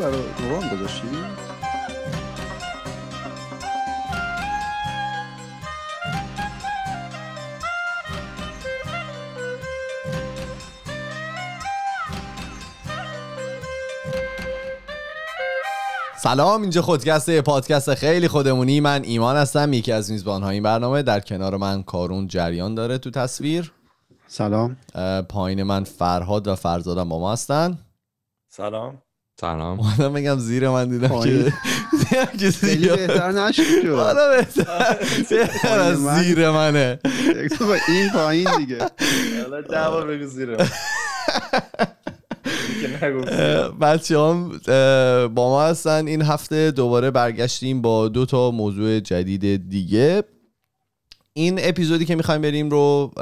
برای روان گذاشتی؟ سلام اینجا خودکسته پادکست خیلی خودمونی. من ایمان هستم یکی از میزبان این برنامه. در کنار من کارون جریان داره تو تصویر. سلام. پایین من فرهاد و فرزادم با ما هستن. سلام. سلام. اومدم بگم زیر من دیدم. که دیدم که زیر بهتر نشد شد حالا بهتر. از. زیر منه. با این پایین دیگه. حالا بار بگو نگفتی. بچه هم با ما هستن. این هفته دوباره برگشتیم با دو تا موضوع جدید دیگه. این اپیزودی که می‌خوایم بریم رو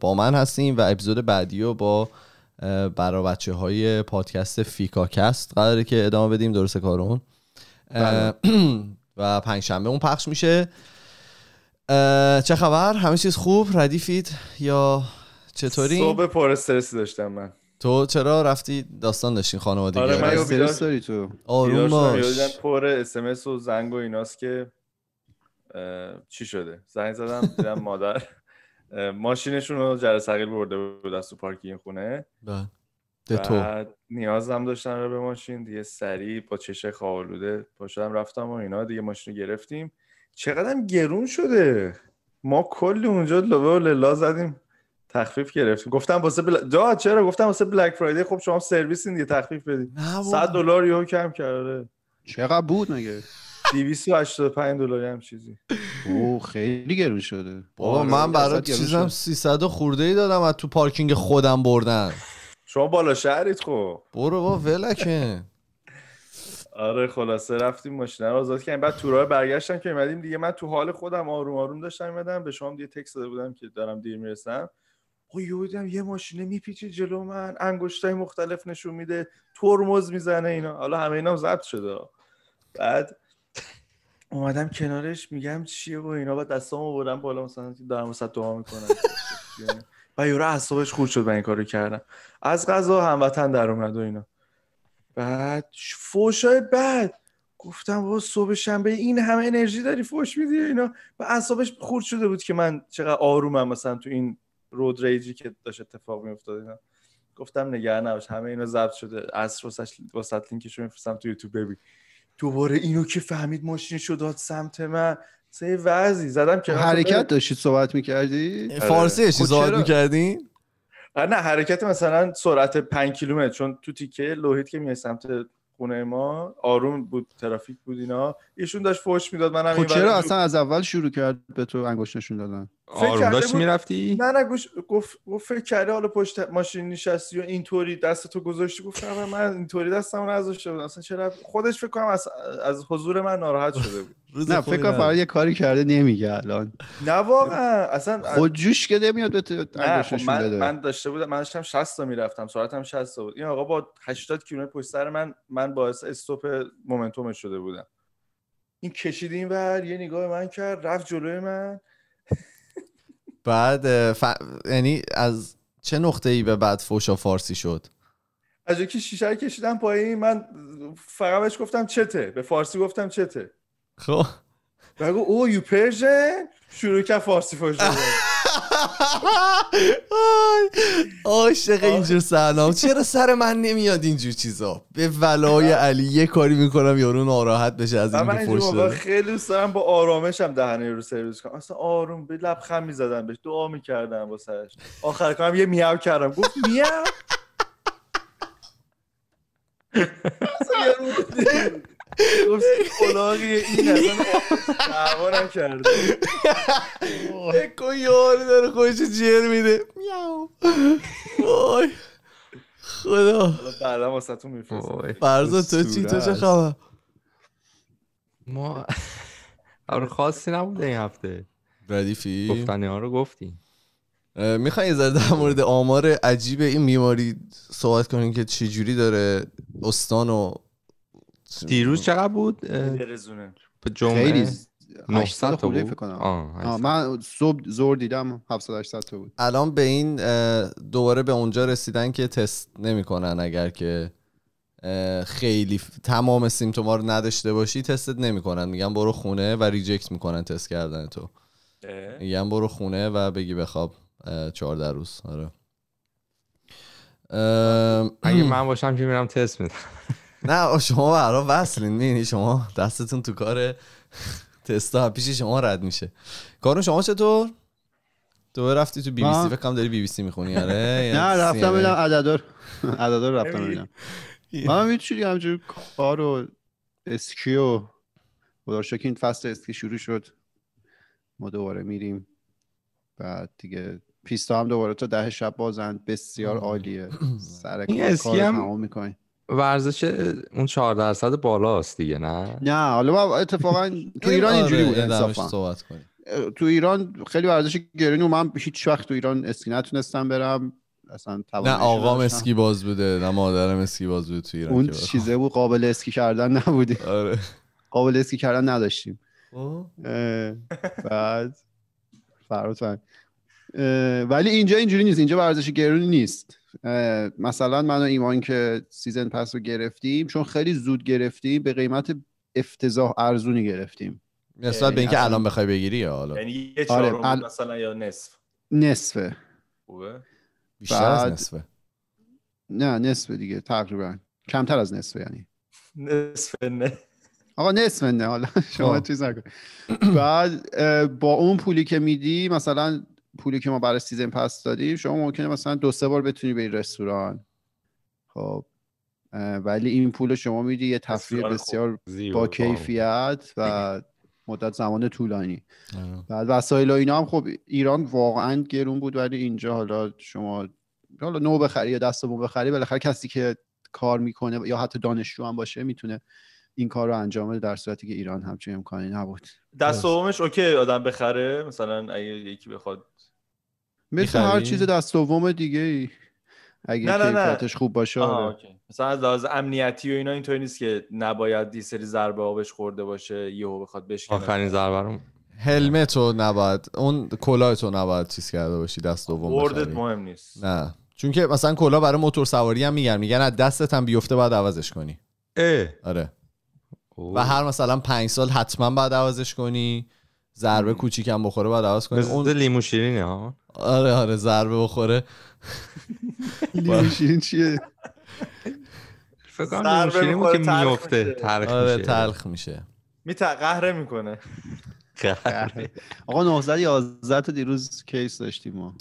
با من هستیم و اپیزود بعدی رو با اه، برا بچه های پادکست فیکاکست قراره که ادامه بدیم درسته کارون؟ اه، و پنجشنبه اون پخش میشه. چه خبر؟ همه چیز خوب؟ ردیفید؟ یا چطوری؟ صبح پر استرسی داشتم من. تو چرا رفتی داستان داشتین خانوادگی؟ آره، من یه استرس داری تو. آروم باش. پر اسمس و زنگ و ایناست که چی شده؟ زنگ زدم دیدم مادر. ماشینشون رو جره ثقیل برده بود از تو پارکینگ خونه. بله. ده تو. بعد نیازم داشتن رو به ماشین دیگه سریع با چشه خوابالوده پا شدم رفتم و اینا دیگه ماشین رو گرفتیم. چقدرم گرون شده. ما کلی اونجا لبه و للا زدیم تخفیف گرفتیم. گفتم واسه بل... جا چرا؟ گفتم واسه بلک فرایدی خب شما سرویسین دیگه تخفیف بدید نه 100 دلار یهو کم کرده. چقدر بود مگه؟ 285 دلاری هم چیزی. او خیلی گرون شده. بابا آره، من برای چیزم شد. 300 خورده ای دادم از تو پارکینگ خودم بردن. شما بالا شهرید خب. برو با ولکن آره خلاصه رفتیم ماشین رو آزاد کردیم. بعد تورای برگشتم که اومدیم دیگه. من تو حال خودم آروم آروم داشتم اومدم. به شما یه تکست داده بودم که دارم دیر می‌رسم. دیدم یه ماشینه میپیچه جلو من. انگشتای مختلف نشون میده. ترمز می‌زنه اینا. حالا همه اینا هم ضبط شده. بعد اومدم کنارش میگم چیه و اینا. بعد دستامو بردم بالا مثلا دارم واسه دعا می‌کنم. و یورو اعصابش خورد شد من این کارو کردم. از غذا هموطن در اومد و اینا. بعد فوشای بعد گفتم با صبح شنبه این همه انرژی داری فوش میدی اینا. و اعصابش خورد شده بود که من چقدر آرومم مثلا تو این رود ریجی که داشت اتفاق میافتاد اینا. گفتم نگران نباش همه اینا ضبط شده. واسش واسط لینکشو میفرستم تو یوتیوب ببین. دوباره اینو که فهمید ماشینشو داد سمت من. سه وضعی زدم که حرکت داشتی صحبت می‌کردی؟ فارسی خب صحبت آره نه حرکت مثلا سرعت 5 کیلومتر چون تو تیکه لوحید که میای سمت خونه ما آروم بود ترافیک بود اینا. ایشون داشت فوش می‌داد منم خب چرا اصلا از اول شروع کرد به تو انگشت نشون دادن؟ آروم بود- می‌رفتی؟ نه نه گوش گفت گفت فکر کرده حالا پشت ماشین نشستی و اینطوری دست تو گذاشتی. گفتم من اینطوری دستمو نذاشته بودم اصلا چرا؟ خودش فکر کنم از, از حضور من ناراحت شده بود. روز نه فکر کنم. فقط یه کاری کرده نمیگه الان. نه واقعا. اصلا خود جوش که نمیاد به خب من, بده. من داشته بودم من داشتم 60 تا می‌رفتم سرعتم 60 تا بود. این آقا با 80 کیلومتر پشت سر من من باعث استوپ momentum ش شده بودم. این کشید این ور یه نگاه من کرد رفت جلوی من. بعد ف... یعنی از چه نقطه ای به بعد فوشا فارسی شد؟ از که شیشه کشیدم پایین من فقط بهش گفتم چته. به فارسی گفتم چته. خب. بگو oh you Persian شروع کرد فارسی فوش دادن. آی، عاشق اینجور سلام چرا سر من نمیاد اینجور چیزا؟ به ولای علی یه کاری می‌کنم یارو ناراحت بشه از فوش موقع داده خیلی دوست دارم با آرامشم دهنه رو سرویس کنم. اصلا آروم به لبخند می‌زدم بهش دعا می‌کردم با سرش آخر کنم یه میاو کردم. گفت میاو؟ گفت کلاقی این اصلا دعوا نکرده فکر یارو داره خودش جر میده. میاو. وای. خدا. حالا بعدا واسه تو میفرستم. فرزا تو چی؟ تو چه خبر؟ ما خبر خاصی نبوده این هفته. ردیفی؟ گفتنی ها رو گفتی. می‌خوای یه ذره در مورد آمار عجیب این بیماری صحبت کنیم که چه جوری داره استان و دیروز چقدر بود؟ به جمعه؟ خیلی ز- 900 800 تا بود؟ فکر کنم. آه، آه، 800. من صبح زور دیدم 700 800 تا بود. الان به این دوباره به اونجا رسیدن که تست نمی‌کنن اگر که خیلی تمام symptom ا رو نداشته باشی تستت نمی‌کنن. میگن برو خونه و reject می‌کنن تست کردن تو. میگن برو خونه و بگیر بخواب اه، 14 روز. آره. اگه من باشم که میرم تست میدم. نه شما برا وصلین می‌بینی شما دستتون تو کار تستا پیش شما رد میشه. کارون شما چطور؟ تو رفتی تو بی بی سی فکر کنم داری بی بی سی می‌خونی آره؟ نه رفتم CNN. ببینم عددا رو- عددا رو رفتم؟ ببینم. من می‌تونی همجور کار و اسکی و خدا این فصل اسکی شروع شد. ما دوباره میریم. بعد دیگه پیستا هم دوباره تا ده شب بازن. بسیار عالیه. سر کار هم- تمام می‌کنی. ورزش اون 4 درصد بالاست دیگه نه؟ نه حالا ما اتفاقا تو ایران اینجوری آره، بود یه دمش انصافا. صحبت کنیم. تو ایران خیلی ورزش گرونی و من هیچ وقت تو ایران اسکی نتونستم برم. اصلا نه آقام. اسکی باز بوده نه مادرم اسکی باز بوده تو ایران اون. چیزه بود قابل اسکی کردن نبودی آره. قابل اسکی کردن نداشتیم. خب. بعد فرات ولی اینجا اینجوری نیست اینجا ورزش گرونی نیست. مثلا من و ایمان که season pass رو گرفتیم چون خیلی زود گرفتیم به قیمت افتضاح ارزونی گرفتیم. نسبت به اینکه اصلا- الان بخوای بگیری یا حالا؟ یعنی یه آره، چهارم مثلا یا نصف؟ نصفه. خوبه؟ بیشتر از بعد- نصفه. نه نصفه دیگه تقریبا. کمتر از نصفه یعنی. نصف نه. آقا نصف نه حالا شما خب. چیز نکن. بعد با اون پولی که میدی مثلا پولی که ما برای سیزن پس دادیم شما ممکنه مثلا دو سه بار بتونی بری رستوران خب ولی این پول شما میدی یه تفریح. بسیار با. کیفیت و مدت زمان طولانی. بعد وسایل و اینا هم خب ایران واقعا گرون بود ولی اینجا حالا شما حالا نو بخری یا دست بو بخری بالاخره کسی که کار می‌کنه یا حتی دانشجو هم باشه می‌تونه این کار رو انجام بده در صورتی که ایران همچین امکانی نبود دست دومش اوکی آدم بخره مثلا اگه یکی بخواد مثل هر؟ چیز دست دوم دیگه ای اگه نه، نه، نه. کیفیتش خوب باشه آره. مثلا از لحاظ امنیتی و اینا اینطوری نیست که نباید یه سری ضربه آبش خورده باشه یهو بخواد بشکنه آخرین ضربه رو هلمت رو نباید اون کلاه تو نباید چیز کرده باشی دست دوم وردت بخری. مهم نیست نه چون که مثلا کلاه برای موتور سواری هم میگن میگن از دستت هم بیفته باید عوضش کنی اه آره اوه. و هر مثلا پنج سال حتما باید عوضش کنی ضربه کوچیکم بخوره باید عوض مثل اون لیمو شیرینه ها آره آره ضربه بخوره. لیمو شیرین چیه؟ فکر کنم لیمو که تلخ میفته میشه. تلخ آره میشه. تلخ میشه. میت قهره می‌کنه. آقا 911 تا دیروز کیس داشتیم ما.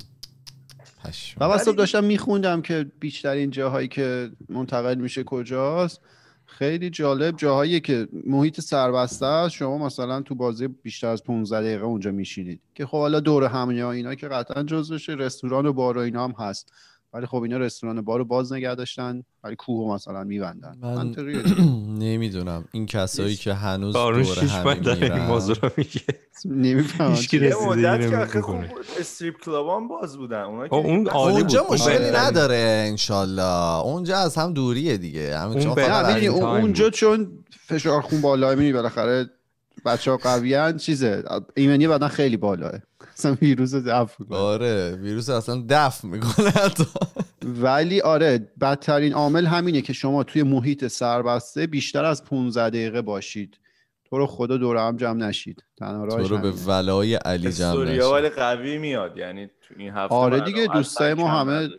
پشم. و ولی- داشتم میخوندم که بیشترین جاهایی که منتقل میشه کجاست؟ خیلی جالب جاهایی که محیط سربسته است شما مثلا تو بازی بیشتر از 15 دقیقه اونجا میشینید. که خب حالا دور هم یا اینا که قطعا جزوشه رستوران و بار و اینا هم هست. ولی خب اینا رستوران و بار رو باز نگه داشتن ولی کوه مثلا میبندن. من. نمی‌دونم. این کسایی که هنوز دور داره این موضوع رو میگه. نمی‌فهمم مدت که خوب استریپ کلاب هم باز بودن. اونا که آه، اون عالی اونجا. مشکلی آره. نداره انشالله. اونجا از هم دوریه دیگه. اونجا. چون فشار خون بالاه می‌دونی بالاخره بچه ها قویان چیزه. ایمنی بدن خیلی بالاه. مثلا ویروس رو دفع می‌کنه. آره ویروس اصلا دفع می‌کنه حتی. ولی آره بدترین عامل همینه که شما توی محیط سربسته بیشتر از 15 دقیقه باشید. تو رو خدا دور هم جمع نشید. تنها تو رو به. ولای علی جمع استوریا ولی. قوی میاد. یعنی تو این هفته آره دیگه، دوستای ما همه.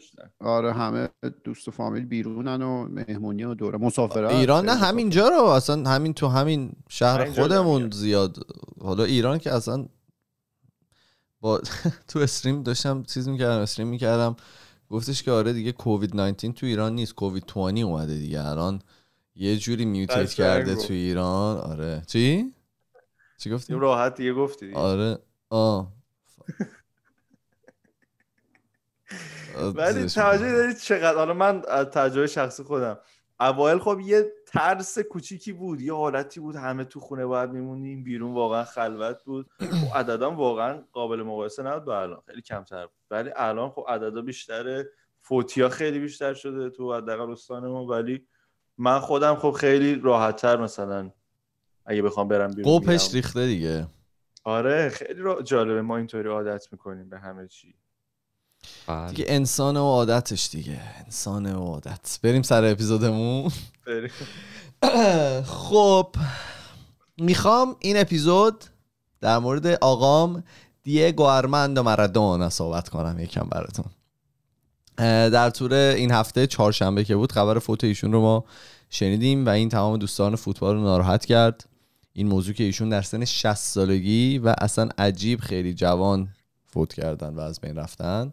آره همه دوست و فامیل بیرونن و مهمونی و دوره. مسافرت ایران نه همینجا رو. اصلا همین تو همین شهر خودمون. زیاد. حالا ایران که اصلا با تو استریم داشتم چیز می‌کردم استریم می‌کردم. گفتش که آره دیگه کووید 19 تو ایران نیست. کووید 20 اومده دیگه. الان یه جوری میوتیت کرده. تو ایران. آره. چی؟ چی گفتی؟ راحت دیگه گفتی دیگه. آره. آه. ولی توجه. دارید چقدر؟ حالا من از تجربه شخصی خودم. اوایل خب یه ترس کوچیکی بود یه حالتی بود همه تو خونه باید میمونیم بیرون واقعا خلوت بود. خب واقعا قابل مقایسه نبود با الان. خیلی کمتر بود. ولی الان خب عددا بیشتره. فوتیا خیلی بیشتر شده تو حداقل استان ما. ولی من خودم خب خیلی راحتتر مثلا اگه بخوام برم بیرون قپش. ریخته دیگه. آره خیلی را... جالبه. ما اینطوری عادت می‌کنیم به همه چی. بله. دیگه انسان و عادتش دیگه. انسان و عادت. بریم سر اپیزودمون. بریم. خب می‌خوام این اپیزود در مورد آقام دیگو ارماندو مارادونا صحبت کنم یکم براتون. در طور این هفته چهارشنبه که بود خبر فوت ایشون رو ما شنیدیم و این تمام دوستان فوتبال رو ناراحت کرد. این موضوع که ایشون در سن 60 سالگی و اصلا عجیب خیلی جوان فوت کردن و از بین رفتن.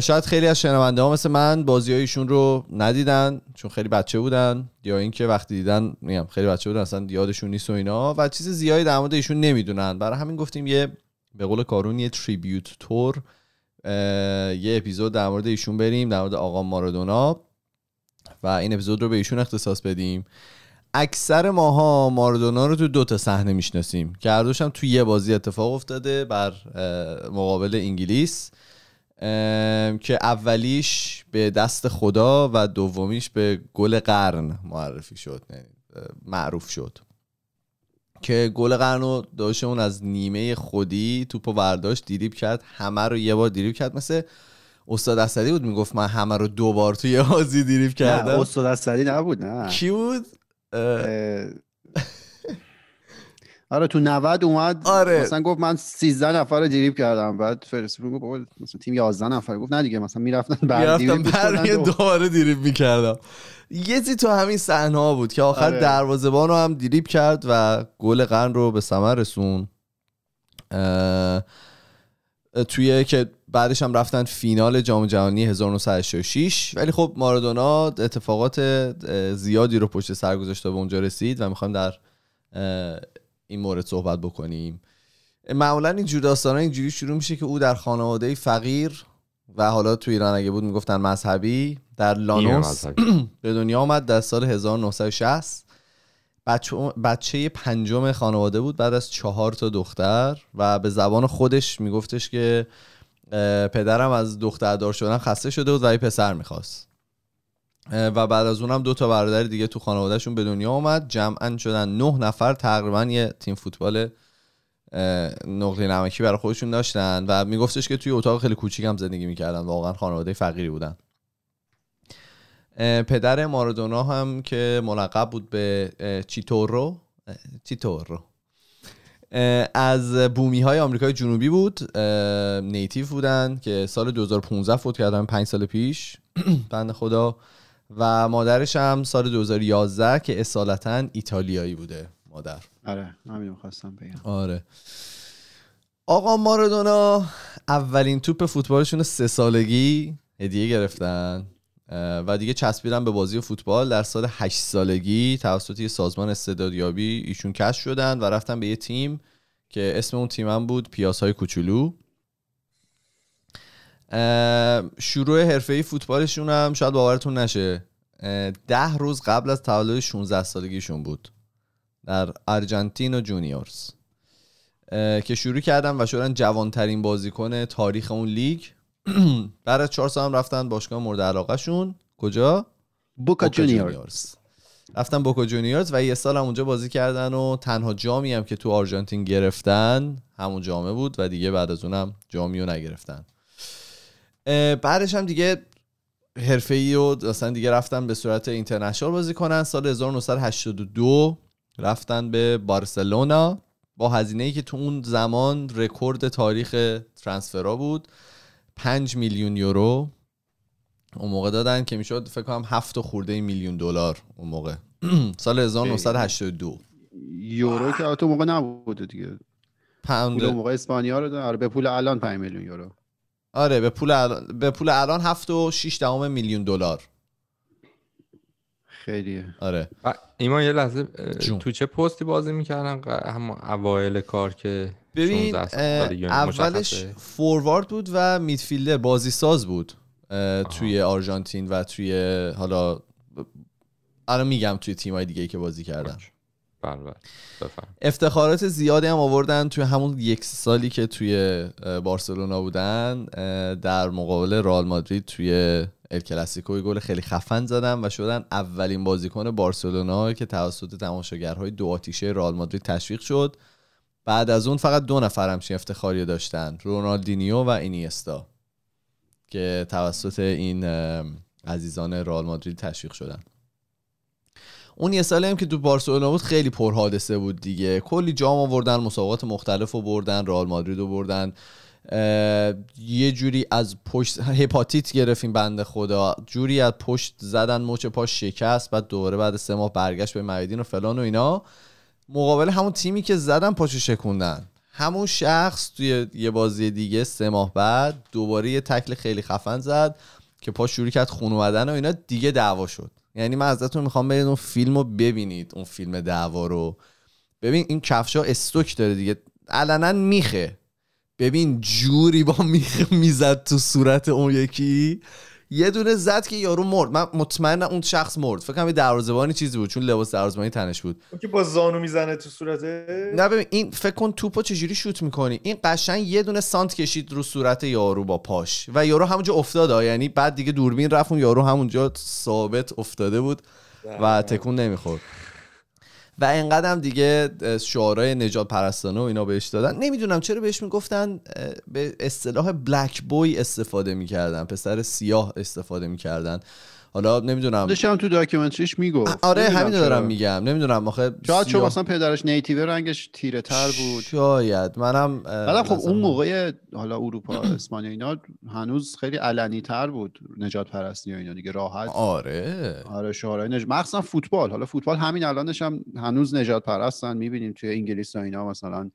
شاید خیلی از شنونده ها مثل من بازی ایشون رو ندیدن چون خیلی بچه بودن یا اینکه وقتی دیدن میگم خیلی بچه بودن اصلا یادشون نیست و اینا. و چیز زیادی در مورد ایشون نمی‌دونن. برای همین گفتیم یه به قول کارون یه تریبیوت تور یه اپیزود در مورد ایشون بریم در مورد آقا مارادونا. و این اپیزود رو به ایشون اختصاص بدیم. اکثر ماها مارادونا رو تو دو تا صحنه می‌شناسیم. که هر دوش هم تو یه بازی اتفاق افتاده بر مقابل انگلیس که اولیش به دست خدا و دومیش به گل قرن معرفی شد یعنی، معروف شد. که گل قرن رو داشتمون از نیمه خودی توپو برداشت دیریب کرد همه رو یه بار دیریب کرد. مثل استاد اسدی بود می‌گفت من همه رو دو بار توی یه بازی دیریب نه کردم. استاد اسدی نبود نه. کی بود؟ اه، آره تو 90 اومد آره. مثلا گفت من 13 نفر رو دریب کردم. بعد فرستون گفت بابا مثلا تیم 11 نفر. گفت نه دیگه مثلا می‌رفتن بعد می‌رفتم دوباره دیریب می‌کردم. یه چیزی تو همین صحنه ها بود که آخر آره. دروازه‌بان رو هم دیریب کرد و گل قرن رو به ثمر رسون اه، توی که بعدش هم رفتن فینال جام جهانی 1986 ولی خب مارادونا اتفاقات زیادی رو پشت سر گذاشته به اونجا رسید و می‌خوایم در این مورد صحبت بکنیم. معمولا اینجور داستان اینجوری شروع میشه که او در خانواده فقیر و حالا تو ایران اگه بود می‌گفتن مذهبی در لانوس. به دنیا آمد در سال 1960 بچه, بچه پنجم خانواده بود بعد از چهار تا دختر و به زبان خودش میگفتش که پدرم از دختردار شدن خسته شده بود و یه پسر می‌خواست. و بعد از اونم دو تا برادر دیگه تو خانوادهشون به دنیا آمد جمعا شدن نه نفر تقریبا یه تیم فوتبال نقلی نمکی برای خودشون داشتن و میگفتش که توی اتاق خیلی کوچیک هم زندگی می‌کردن. واقعا خانواده فقیری بودن. پدر مارادونا هم که ملقب بود به چیتورو چیتورو. از بومی های آمریکای جنوبی بود. نیتیو بودن که سال 2015 فوت کردن پنج سال پیش. بند خدا. و مادرش هم سال 2011 که اصالتا ایتالیایی بوده مادر. آره همین خواستم بگم. آره. آقا مارادونا اولین توپ فوتبالشون سه سالگی هدیه گرفتن و دیگه چسبیدن به بازی فوتبال. در سال هشت سالگی توسط یه سازمان استعدادیابی ایشون کشف شدن و رفتن به یه تیم که اسم اون تیم هم بود پیاسهای کوچولو. اه، شروع حرفه فوتبالشون هم شاید باورتون نشه. ده روز قبل از تولد 16 سالگیشون بود. در آرژانتینوس جونیورز. که شروع کردن و شدن جوانترین بازیکن تاریخ اون لیگ. بعد از چهار سال هم رفتن باشگاه مورد علاقه شون کجا؟ بوکا جونیور جونیورز. رفتن بوکا جونیورز و یه سال هم اونجا بازی کردن و تنها جامی هم که تو آرژانتین گرفتن همون جامه بود و دیگه بعد از اونم جامی رو نگرفتن. بعدش هم دیگه حرفه ای و اصلا دیگه رفتن به صورت اینترنشنال بازی کنن. سال 1982 رفتن به بارسلونا با هزینه ای که تو اون زمان رکورد تاریخ ترانسفرا بود. 5 میلیون یورو اون موقع دادن که می‌شد فکر کنم 7 خورده میلیون دلار اون موقع. سال 1982 یورو که تو موقع نبوده دیگه. پوند. اون موقع اسپانیا رو آره به پول الان 5 میلیون یورو. آره به پول الان به پول الان 7 و 6 دهم میلیون دلار. خیلیه. آره. ایمان یه لحظه جون. تو چه پستی بازی می‌کردن؟ هم اوایل کار که ببین 16 اه، سالگی اولش؟ فوروارد بود و میدفیلدر بازی ساز بود توی آرژانتین و توی حالا الان میگم توی تیمای دیگه که بازی کردن. بله بله. افتخارات زیادی هم آوردن توی همون یک سالی که توی بارسلونا بودن در مقابل رئال مادرید توی ال کلاسیکو گل خیلی خفن زدن و شدن اولین بازیکن بارسلونا که توسط تماشاگرهای دو آتیشه رئال مادرید تشویق شد. بعد از اون فقط دو نفر همچین افتخاری داشتن رونالدینیو و اینیستا که توسط این عزیزان رئال مادرید تشویق شدن. اون یه سالی هم که تو بارسلونا بود خیلی پرحادثه بود دیگه. کلی جام آوردن مسابقات مختلف رو بردن رئال مادرید رو بردن. یه جوری از پشت هپاتیت گرفتیم بنده خدا. جوری از پشت زدن مچ پاش شکست بعد دوباره بعد سه ماه برگشت به میدین و فلان و اینا. مقابل همون تیمی که زدن پاشو شکوندن. همون شخص توی یه بازی دیگه سه ماه بعد دوباره یه تکل خیلی خفن زد که پاش شروع کرد خون اومدن و اینا. دیگه دعوا شد. یعنی من ازتون می‌خوام برید اون فیلم رو ببینید اون فیلم دعوا رو. ببین این کفشا استوک داره دیگه. علنا میخه. ببین جوری با میخه می‌زد تو صورت اون یکی. یه دونه زد که یارو مرد. من مطمئنم اون شخص مرد. فکر کنم دروازه‌بانی چیزی بود چون لباس دروازه‌بانی تنش بود. اون که با زانو می‌زنه تو صورته؟ نه ببین این فکر کن توپو چجوری شوت می‌کنی؟ این قشنگ یه دونه سانت کشید رو صورت یارو با پاش. و یارو همونجا افتاد یعنی بعد دیگه دوربین رفت اون یارو همونجا ثابت افتاده بود و تکون نمی‌خورد. و اینقدر دیگه شعارهای نجات پرستانه و اینا بهش دادن. نمی‌دونم چرا بهش می‌گفتن به اصطلاح بلک بوی استفاده می‌کردن پسر سیاه استفاده می‌کردن. حالا نمی‌دونم. داشتم تو داکیومنتریش می‌گفت. آره همین دارم میگم. نمی‌دونم آخه شاید چون مثلا پدرش نیتیو رنگش تیره تر بود. شاید. منم بعدم خب اون موقع حالا اروپا اسپانیا اینا هنوز خیلی علنی تر بود نجات پرستی و اینا دیگه راحت. آره. آره شعارهای نج... مخصوصا فوتبال. حالا فوتبال همین الانش هم هنوز نجات پرستن می‌بینیم توی انگلیس و اینا مثلا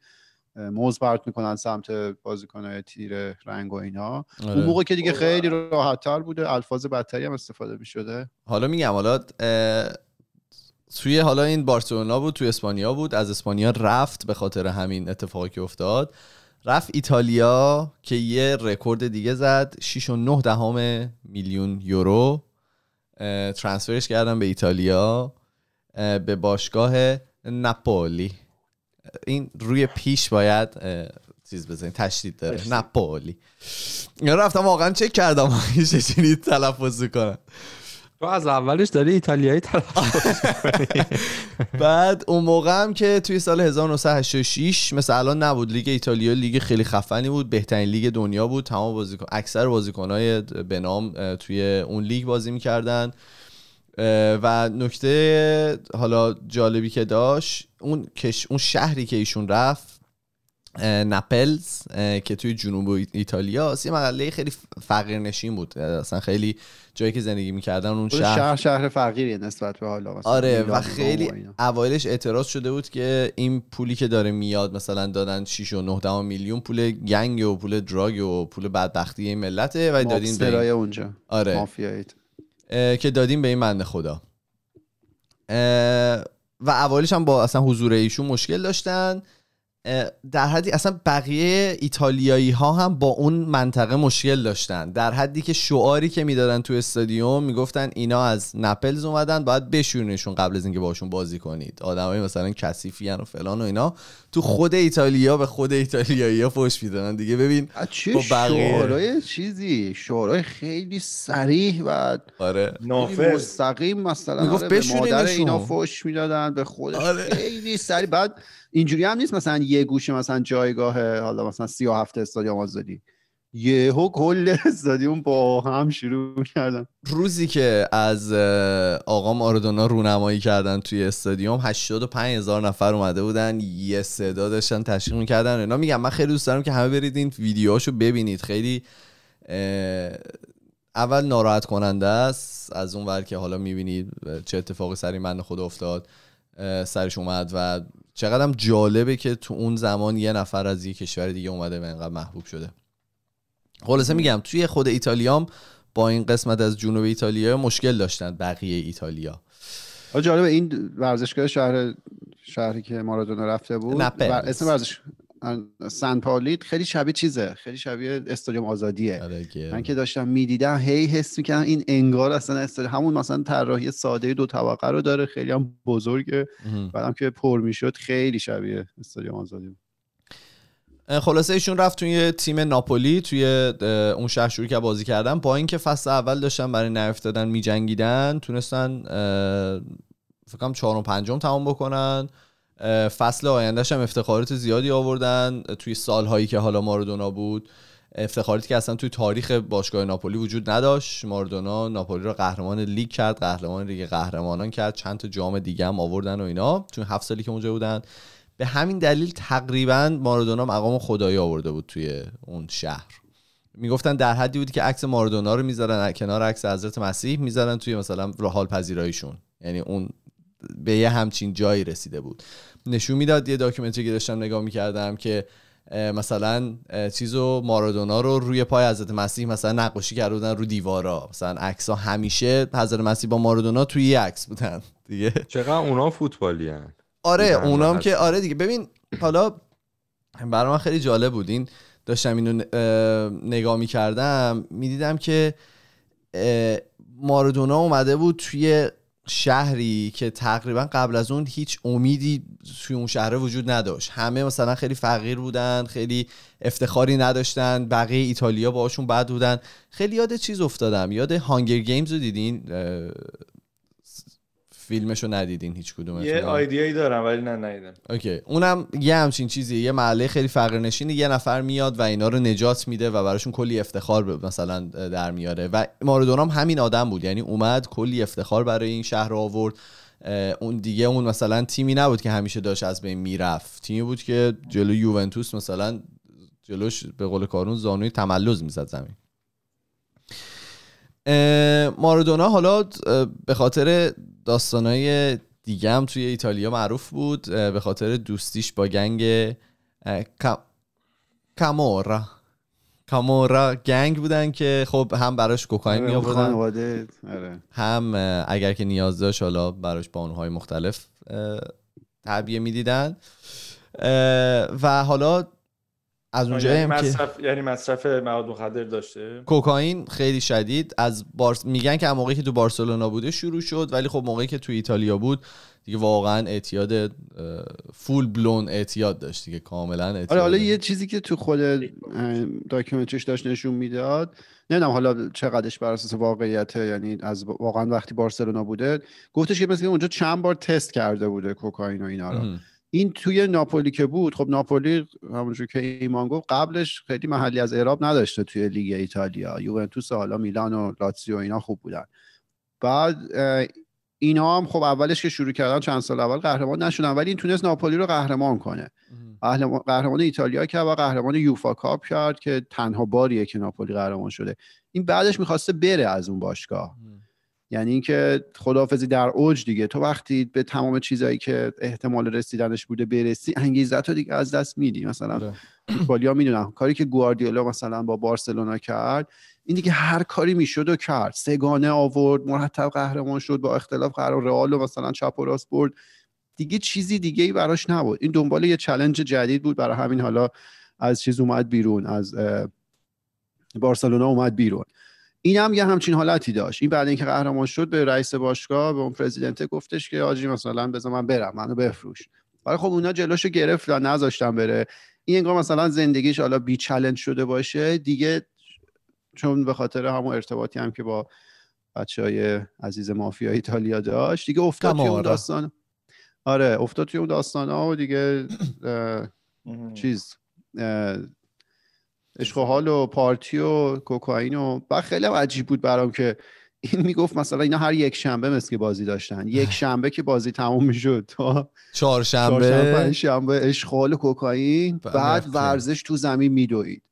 موز پرت می‌کنن سمت بازیکنهای تیر رنگ و اینا. آره. اون موقع که دیگه خیلی راحت تر بوده الفاظ بدتری هم استفاده می‌شده. حالا میگم حالا توی حالا این بارسلونا بود توی اسپانیا بود از اسپانیا رفت به خاطر همین اتفاقی که افتاد. رفت ایتالیا که یه رکورد دیگه زد 6 و 9 دهم میلیون یورو. ترانسفرش کردن به ایتالیا به باشگاه نپولی این روی پیش باید چیز بزنید تشدید داره نپولی یا رفتم واقعا چک کردم چجوری تلفظ کنم. تو از اولش داری ایتالیایی تلفظ بعد اون موقع هم که توی سال 1986 مثل الان نبود لیگ ایتالیا لیگ خیلی خفنی بود بهترین لیگ دنیا بود تمام بازیکن اکثر بازیکنهای به نام توی اون لیگ بازی می‌کردن. و نکته حالا جالبی که داشت اون کش اون شهری که ایشون رفت نپلز که توی جنوب ایتالیا یه محله خیلی فقیر نشین بود. اصلا خیلی جایی که زندگی می‌کردن اون شهر شهر شهر فقیریه نسبت به حالا آره و خیلی اوایلش اعتراض شده بود که این پولی که داره میاد مثلا دادن 6 و 9 میلیون پول گنگ و پول دراگ و پول بدبختی این ملته و دادین به اونجا. آره. مافیایید که دادیم به این بنده خدا. و اولش هم با اصلا حضور ایشون مشکل داشتن. در حدی اصلا بقیه ایتالیایی ها هم با اون منطقه مشکل داشتن. در حدی که شعاری که می‌دادن تو استادیوم می‌گفتن اینا از نپلز اومدن باید بشورنشون قبل از اینکه باشون بازی کنید. آدمای مثلا کثیفی و فلان و اینا تو خود ایتالیا به خود ایتالیایی ها فوش می‌دادن. دیگه ببین چه شعارهای چیزی؟ شعارهای خیلی سریح و آره. مستقیم مثلا آره به مادر اینا فوش می‌دادن به خودش آره. خیلی سریع بعد اینجوری هم نیست مثلا یه گوشه مثلا جایگاه حالا مثلا 37 استادیوم آزادی. یهو کل استادیوم با هم شروع کردن. روزی که از آقا مارادونا رونمایی کردن توی استادیوم 85 هزار نفر اومده بودن یه صدا داشتن تشویق می‌کردن. اینا میگم من خیلی دوست دارم که همه برید این ویدیوهاشو ببینید. خیلی اول ناراحت کننده است. از اون ور که حالا می‌بینید چه اتفاقی سری من خود افتاد. سرش اومد و چقدر جالبه که تو اون زمان یه نفر از یه کشور دیگه اومده و اینقدر محبوب شده. خلاصه میگم توی خود ایتالیام با این قسمت از جنوب ایتالیا مشکل داشتن بقیه ایتالیا. جالبه این ورزشگاه شهر شهری که مارادونا رفته بود اسم ورزش سن پاولی خیلی شبیه چیزه خیلی شبیه استادیوم آزادیه. آره، من که داشتم می‌دیدم هی حس می‌کنم این انگار اصلا استادیوم همون مثلا طراحی ساده دو طبقه رو داره خیلی هم بزرگه. بعدم که پر می‌شد خیلی شبیه استادیوم آزادی خلاصه ایشون رفت توی تیم ناپولی توی اون شهر شروع که بازی کردن. با اینکه فصل اول داشتن برای نیفتادن میجنگیدن تونستن فکر کنم چهارم پنجم تمام بکنن. فصل آیندهش هم افتخارات زیادی آوردن توی سالهایی که حالا مارادونا بود. افتخاراتی که اصلا توی تاریخ باشگاه ناپولی وجود نداشت. ماردونا ناپولی رو قهرمان لیگ کرد قهرمان لیگ قهرمانان کرد. چند تا جام دیگه هم آوردن و اینا چون هفت سالی که اونجا بودن. به همین دلیل تقریبا مارادونا مقام خدایی آورده بود توی اون شهر. می‌گفتن در حدی بود که عکس مارادونا رو می‌ذارن کنار عکس حضرت مسیح می‌ذارن توی مثلا حال پذیراییشون. یعنی اون به یه همچین جایی رسیده بود. نشون می‌داد یه داکیومنتری که داشتم نگاه می‌کردم که مثلا چیزو مارادونا رو روی پای حضرت مسیح مثلا نقاشی کرده بودن رو دیوارا. مثلا عکس ها همیشه حضرت مسیح با مارادونا توی یه عکس بودن. دیگه. چقدر اونا فوتبالی هن. آره اونام که آره دیگه. ببین حالا برای من خیلی جالب بود. این داشتم اینو نگاه می‌کردم می‌دیدم که مارادونا اومده بود توی شهری که تقریبا قبل از اون هیچ امیدی توی اون شهر وجود نداشت. همه مثلا خیلی فقیر بودن خیلی افتخاری نداشتن بقیه ایتالیا باشون بد بودن. خیلی یاد چیز افتادم. یاد هانگر گیمز رو دیدین؟ فیلمشو ندیدین هیچ کدوم یه آیدیایی دارم ولی نه ندیدم. اوکی. اونم یه همچین چیزیه. یه محله خیلی فقر نشینی یه نفر میاد و اینا رو نجات میده و براشون کلی افتخار مثلا در میاره. و مارادونا هم همین آدم بود. یعنی اومد کلی افتخار برای این شهر رو آورد. اون دیگه اون مثلا تیمی نبود که همیشه داشت از بین می‌رفت. تیمی بود که جلو یوونتوس مثلا جلوش به قول کارون زانوی تملز می‌زد زمین. مارادونا حالا به خاطر داستانای دیگه هم توی ایتالیا معروف بود به خاطر دوستیش با گنگ کامورا. کامورا گنگ بودن که خب هم براش کوکائین می آوردن آره. هم اگر که نیاز داشت حالا براش بانوهای مختلف تعبیه می‌دیدن. و حالا از اونجایی یعنی هم که مصرف یعنی مصرف مواد مخدر داشته؟ کوکائین خیلی شدید. از بارس میگن که موقعی که تو بارسلونا بوده شروع شد ولی خب موقعی که تو ایتالیا بود دیگه واقعا اعتیاد فول بلون اعتیاد داشت دیگه کاملا اعتیاد آره حالا یه چیزی که تو خود داکیومنتریش داشت نشون می‌داد نمی‌دونم حالا چقدرش بر اساس واقعیته یعنی از واقعا وقتی بارسلونا بوده گفتش که مثلا اونجا چند بار تست کرده بوده کوکائین و اینا رو. این توی ناپولی که بود خب ناپولی همونجور که ایمان گفت قبلش خیلی محلی از اعراب نداشته توی لیگ ایتالیا. یوونتوس حالا میلان و لاتزیو اینا خوب بودن. بعد اینا هم خب اولش که شروع کردن چند سال اول قهرمان نشدن ولی این تونست ناپولی رو قهرمان کنه. قهرمان ایتالیا کرد و قهرمان یوفا کاپ کرد که تنها باریه که ناپولی قهرمان شده. این بعدش می‌خواسته بره از اون باشگاه. یعنی اینکه خداحافظی در اوج دیگه. تو وقتی به تمام چیزایی که احتمال رسیدنش بوده برسی انگیزت رو دیگه از دست میدی. مثلا فوتبالیا می‌دونم کاری که گواردیولا مثلا با بارسلونا کرد این دیگه هر کاری می‌شد و کرد. سگانه آورد مرتب قهرمان شد با اختلاف قرار رئال و مثلا چپ و راست برد. دیگه چیزی دیگه ای براش نبود. این دنبال یه چلنج جدید بود. برای همین حالا از چیز اومد بیرون از بارسلونا اومد بیرون. این هم یه همچین حالتی داشت. این بعد اینکه قهرمان شد به رئیس باشگاه به اون پرزیدنت گفتش که آجی مثلا بذار من برم منو بفروش. ولی خب اونا جلوشو گرفتن نذاشتن بره. این انگار مثلا زندگیش حالا بی چالش شده باشه. دیگه چون به خاطر همون ارتباطی هم که با بچه های عزیز مافیا ایتالیا داشت دیگه افتاد توی اون داستان. آره افتاد توی اون داستان ها و دیگه چیز عشق و حال و پارتی و کوکائین و بعد خیلی هم عجیب بود برام که این می‌گفت مثلا اینا هر یک شنبه مثل که بازی داشتن. یک شنبه که بازی تموم می‌شد تا چهارشنبه. شنبه اشغال کوکائین. بعد ورزش تو زمین میدوید.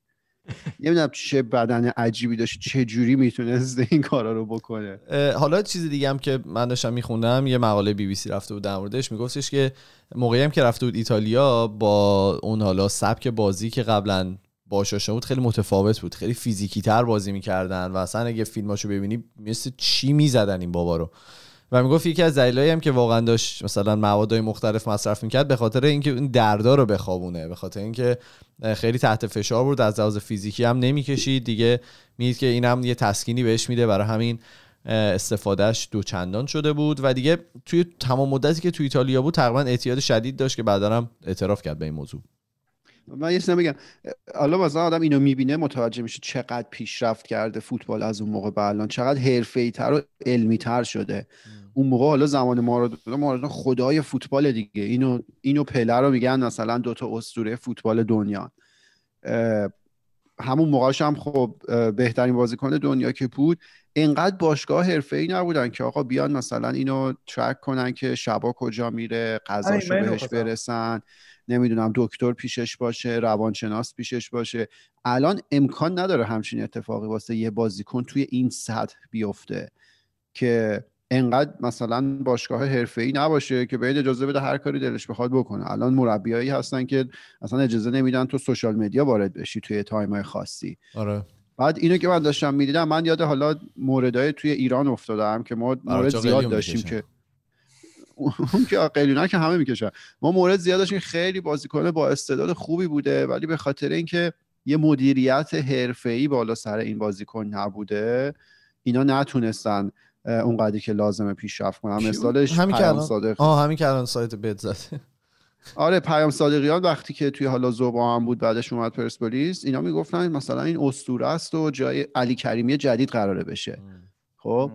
نمی‌دونم چه بدن عجیبی داشت چه جوری می‌تونست این کارا رو بکنه. حالا چیز دیگه هم که من داشتم میخوندم یه مقاله بی بی سی رفته بود در موردش میگفتش که موقعی هم که رفته بود ایتالیا با اون حالا سبک بازی که قبلا باشاشا بود خیلی متفاوت بود. خیلی فیزیکی تر بازی می‌کردن و اصلا اگه فیلماشو ببینی مثل چی می‌زدن این بابا رو. و می‌گفت یکی از دلایلی هم که واقعا داشت مثلا موادهای مختلف مصرف می‌کرد به خاطر اینکه این دردا رو بخوابونه به خاطر اینکه خیلی تحت فشار بود از لحاظ فیزیکی هم نمی‌کشید. دیگه می‌دید که اینم یه تسکینی بهش میده برای همین استفادهش دو چندان شده بود. و دیگه توی تمام مدتی که توی ایتالیا بود تقریبا اعتیاد شدید داشت که بعدا هم اعتراف کرد به این موضوع. من یه بگم. حالا مثلا آدم اینو می‌بینه متوجه میشه چقدر پیشرفت کرده فوتبال از اون موقع به الان. چقدر حرفه‌ای تر و علمی تر شده اون موقع حالا زمان مارادونا مارادونا خدای فوتبال دیگه. اینو اینو پله رو میگن مثلا دوتا اسطوره فوتبال دنیا. همون موقعش هم خب بهترین بازیکن دنیا که بود. اینقدر باشگاه حرفه ای نبودن که آقا بیان مثلا اینو ترک کنن که شبا کجا میره غذاشو بهش برسن. نمی‌دونم دکتر پیشش باشه روانشناس پیشش باشه. الان امکان نداره همچین اتفاقی واسه یه بازیکن توی این سطح بیفته که انقدر مثلا باشگاه ای نباشه که باید اجازه بده هر کاری دلش بخواد بکنه. الان مربیایی هستن که اصلا اجازه نمیدن تو social media وارد بشی توی time خاصی. آره. بعد اینو که من داشتم می‌دیدم من یاد حالا موردهای توی ایران افتادم که ما مورد زیاد داشتیم که اون که قلیونا که همه می‌کشن. ما مورد زیاد داشتیم خیلی بازیکن با استعداد خوبی بوده ولی به خاطر اینکه یه مدیریت حرفه‌ای بالا سر این بازیکن نبوده اینا نتونستن اونقدری که لازمه پیشرفت کنن. مثالش همین که صادق. آه همین که الان سایت بد زده. آره پیام صادقیان وقتی که توی حالا زوبا هم بود بعدش اومد پرسپولیس اینا می‌گفتن مثلا این اسطوره است و جای علی کریمی جدید قراره بشه. خب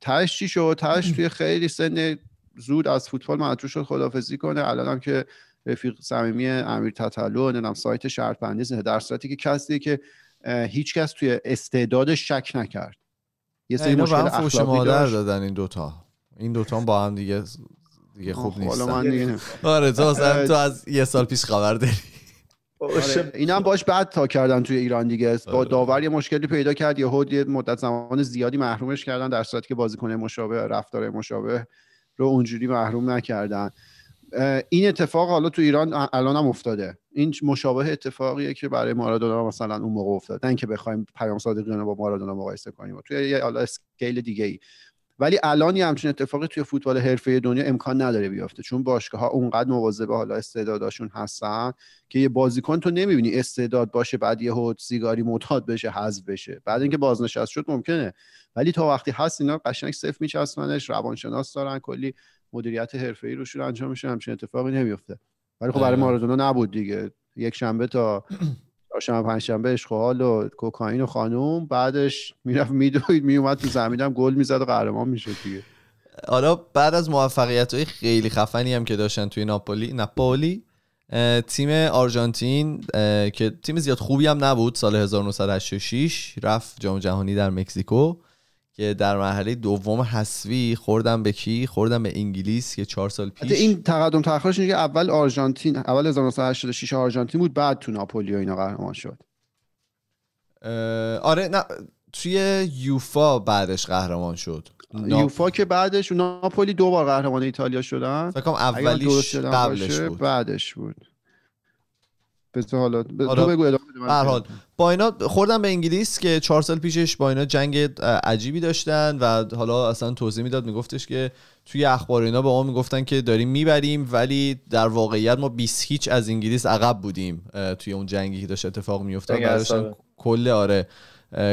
تاش چی شد؟ تاش توی خیلی سن زود از فوتبال معطوف شد خدافزی کنه. الان هم که رفیق صمیمی امیر تطلو نمی‌دونم سایت شرط بندی در صورتی که کسی که هیچ کس توی استعداد شک نکرد. یه سری مشکل اخلاقی مادر دادن این دوتا. این دوتا با هم دیگه دیگه خوب نیستن. آره تو تو از یه سال پیش خبر داری. آره. این هم باش بعد تا کردن توی ایران دیگه. با آره. داور یه مشکلی پیدا کرد. یه یه مدت زمان زیادی محرومش کردن در صورتی که بازیکن مشابه رفتار مشابه رو اونجوری محروم نکردن. این اتفاق حالا تو ایران الان هم افتاده. این مشابه اتفاقیه که برای مارادونا مثلا اون موقع افتاد. نه اینکه بخوایم پیام صادقیان با مارادونا مقایسه کنیم. توی یه حالا اسکیل دیگه ای ولی الان یه همچین اتفاقی توی فوتبال حرفه دنیا امکان نداره بیافته. چون باشگاه ها اونقدر مواظب حالا استعداداشون هستن که یه بازیکن تو نمی‌بینی استعداد باشه بعد یه سیگاری معتاد بشه حذف بشه. بعد اینکه بازنشست شد ممکنه. ولی تا وقتی هست اینا قشنگ صفر میچسبنش روانشناس دارن کلی مدیریت حرفه‌ای روشون انجام میشه همچین اتفاقی نمیفته. ولی خب برای مارادونا نبود دیگه. یک شنبه تا چهارشنبه پنجشنبه اشغال و کوکائین و خانوم بعدش می‌رفت میدوید میومد تو زمینم گل می‌زد و قهرمان می‌شد دیگه. حالا بعد از موفقیت های خیلی خفنی هم که داشتن توی ناپولی ناپولی تیم آرژانتین که تیم زیاد خوبی هم نبود سال 1986 رفت جام جهانی در مکزیکو. که در مرحله دوم حسوی خوردم به کی؟ خوردم به انگلیس که چهار سال پیش این تقدم تاخرش اینه که اول آرژانتین اول 1986 آرژانتین بود بعد تو ناپولی و اینا قهرمان شد. آره نه توی یوفا بعدش قهرمان شد. یوفا که بعدش ناپولی دو بار قهرمان ایتالیا شدن. فکر کنم اولیش قبلش بود. بعدش بود. بس حالا. تو بگو ادامه با اینا خوردن به انگلیس که چهار سال پیشش با اینا جنگ عجیبی داشتن و حالا اصلا توضیح می‌داد میگفتش که توی اخبار اینا به ما می‌گفتن که داریم می‌بریم ولی در واقعیت ما 20 هیچ از انگلیس عقب بودیم توی اون جنگی که داشت اتفاق میافتاد. کل آره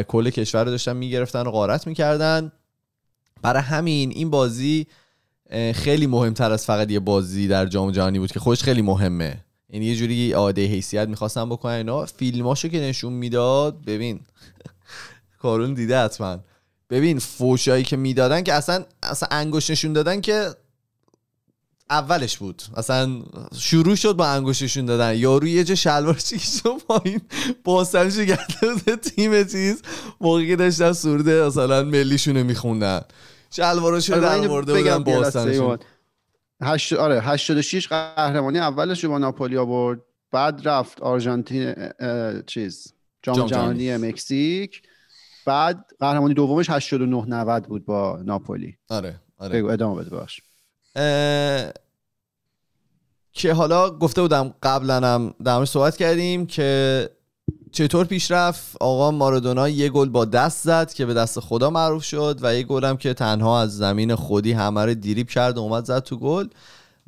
کل کشور رو داشتن می‌گرفتن و غارت می‌کردن. برای همین این بازی خیلی مهمتر از فقط یه بازی در جام جهانی بود که خودش خیلی مهمه. یعنی یه جوری آده حیثیت می‌خواستم بکنن اینا. فیلماشو که نشون می‌داد ببین کارون دیده حتما. ببین فوشایی که می‌دادن که اصلا اصلا انگوش نشون دادن که اولش بود. اصلا شروع شد با انگشتشون دادن. یارو یه جا شلوار چیکشو پایین باستنش گرده تیم چیز. موقعی که داشتن سورده مثلا ملیشونو میخوندن. شلوارشو آره، در مورده بودن باستنشون هشت... آره 86 قهرمانی اولش با ناپولی آورد بعد رفت آرژانتین چیز جام جهانی. مکزیک بعد قهرمانی دومش 89 90 بود با ناپولی. آره آره. بگو ادامه بده باش. که حالا گفته بودم قبلا هم در صحبت کردیم که چطور پیش رفت؟ آقا مارادونا یه گل با دست زد که به دست خدا معروف شد و یه گل هم که تنها از زمین خودی همه رو دیریب کرد و اومد زد تو گل.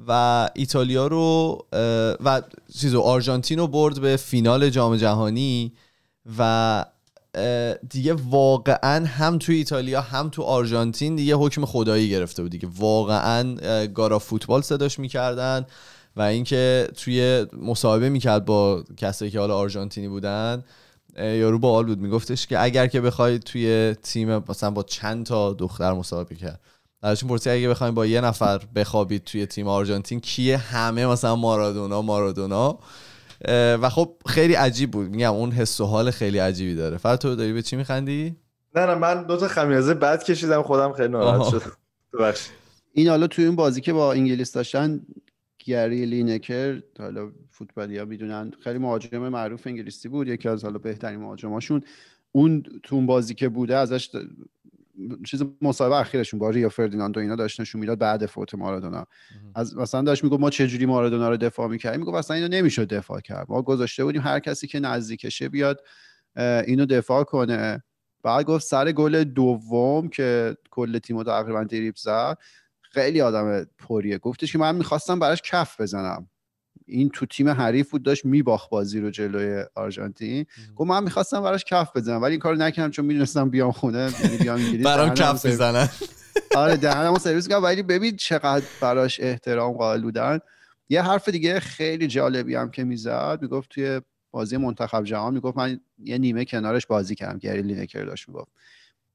و ایتالیا رو و چیزو آرژانتین رو برد به فینال جام جهانی و دیگه واقعا هم تو ایتالیا هم تو آرژانتین دیگه حکم خدایی گرفته بود دیگه. واقعا گارا فوتبال صداش می‌کردن. و اینکه توی مصاحبه می‌کرد با کسایی که حالا آرژانتینی بودن یارو باحال بود. میگفتش که اگر که بخوای توی تیم مثلا با چند تا دختر مصاحبه کرد. ازشون پرسی اگه بخوایم با یه نفر بخوابید توی تیم آرژانتین کیه همه مثلا مارادونا مارادونا؟ و خب خیلی عجیب بود. میگم اون حس و حال خیلی عجیبی داره. فرد تو داری به چی میخندی؟ نه نه من دو تا خمیازه بد کشیدم خودم خیلی ناراحت. شدم. ببخشید. این حالا توی این بازی که با انگلیس داشتن گری لینکر حالا فوتبالی ها می‌دونن خیلی مهاجم معروف انگلیسی بود یکی از حالا بهترین مهاجماشون. اون تو اون بازی که بوده ازش چیز مصاحبه اخیرشون با ریا فردیناندو اینا داشت نشون می‌داد بعد فوت مارادونا. از مثلا داشت می‌گفت ما چه جوری مارادونا رو دفاع می‌کردیم؟ می‌گفت اصلا اینو نمی‌شد دفاع کرد. ما گذاشته بودیم هر کسی که نزدیکشه بیاد اینو دفاع کنه. بعد گفت سر گل دوم که کل تیمو تقریبا دریبل زد. خیلی آدم پریه. گفتش که من می‌خواستم براش کف بزنم. این تو تیم حریف بود داشت میباخت بازی رو جلوی آرژانتین. گفت من می‌خواستم براش کف بزنم ولی این کارو نکردم چون می‌دونستم بیام خونه بیام انگلیس برام کف می‌زنن آره دهنمو سرویس کردم. ولی ببین چقدر براش احترام قائل بودن. یه حرف دیگه خیلی جالبی هم که می‌زد می‌گفت توی بازی منتخب جهان می‌گفت من یه نیمه کنارش بازی کردم گری لینکر داشت می‌گفت.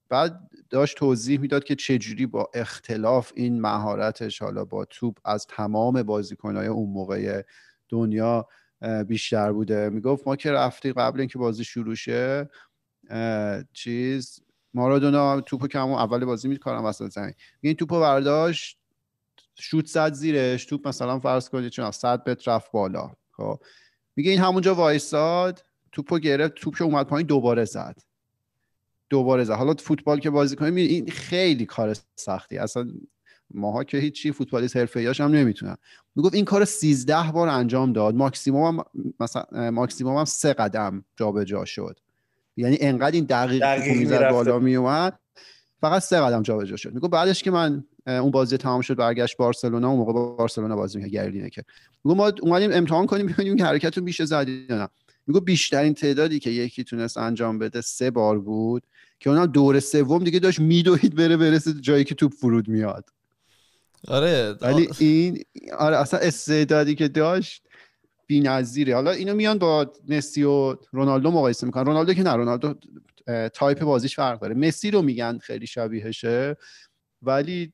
بعد داشت توضیح می‌داد که چجوری با اختلاف این مهارتش حالا با توپ از تمام بازیکنهای اون موقع دنیا بیشتر بوده. می‌گفت ما که رفتی قبل اینکه بازی شروع شه چیز مارادونا توپو همون اول بازی می‌کنم وسط زمین. این توپو برداشت شوت زد زیرش توپ مثلا فرض کنید چون 100 متر رفت بالا. خب میگه این همونجا وایساد توپو گرفت توپ که اومد پایین دوباره زد. دوباره زد. حالا فوتبال که بازی کنیم این خیلی کار سختی. اصلا ماها که هیچی فوتبالیست حرفه‌ایاش هم نمی‌تونن. می‌گفت این کار 13 بار انجام داد. ماکسیموم هم مثلا اه، ماکسیموم هم سه قدم جابجا شد. یعنی انقدر این دقیق دقیق می‌زد. بالا میومد فقط سه قدم جابجا شد. می‌گفت بعدش که من اون بازی تمام شد برگشت بارسلونا اون موقع با بارسلونا بازی می‌کرد گری لینکر می‌گفت ما اومدیم امتحان کنیم ببینیم که حرکتتون میشه زدی یا نه. می‌گفت بیشترین تعدادی که یکی تونست انجام بده سه بار بود که اونم دور سوم دیگه داشت میدوید بره برسه جایی که توپ فرود میاد. آره ولی این آره اصلا استعدادی که داشت بی‌نظیره. حالا اینو میان با مسی و رونالدو مقایسه می‌کنن. رونالدو که نه رونالدو تایپ بازیش فرق داره. مسی رو میگن خیلی شبیهشه ولی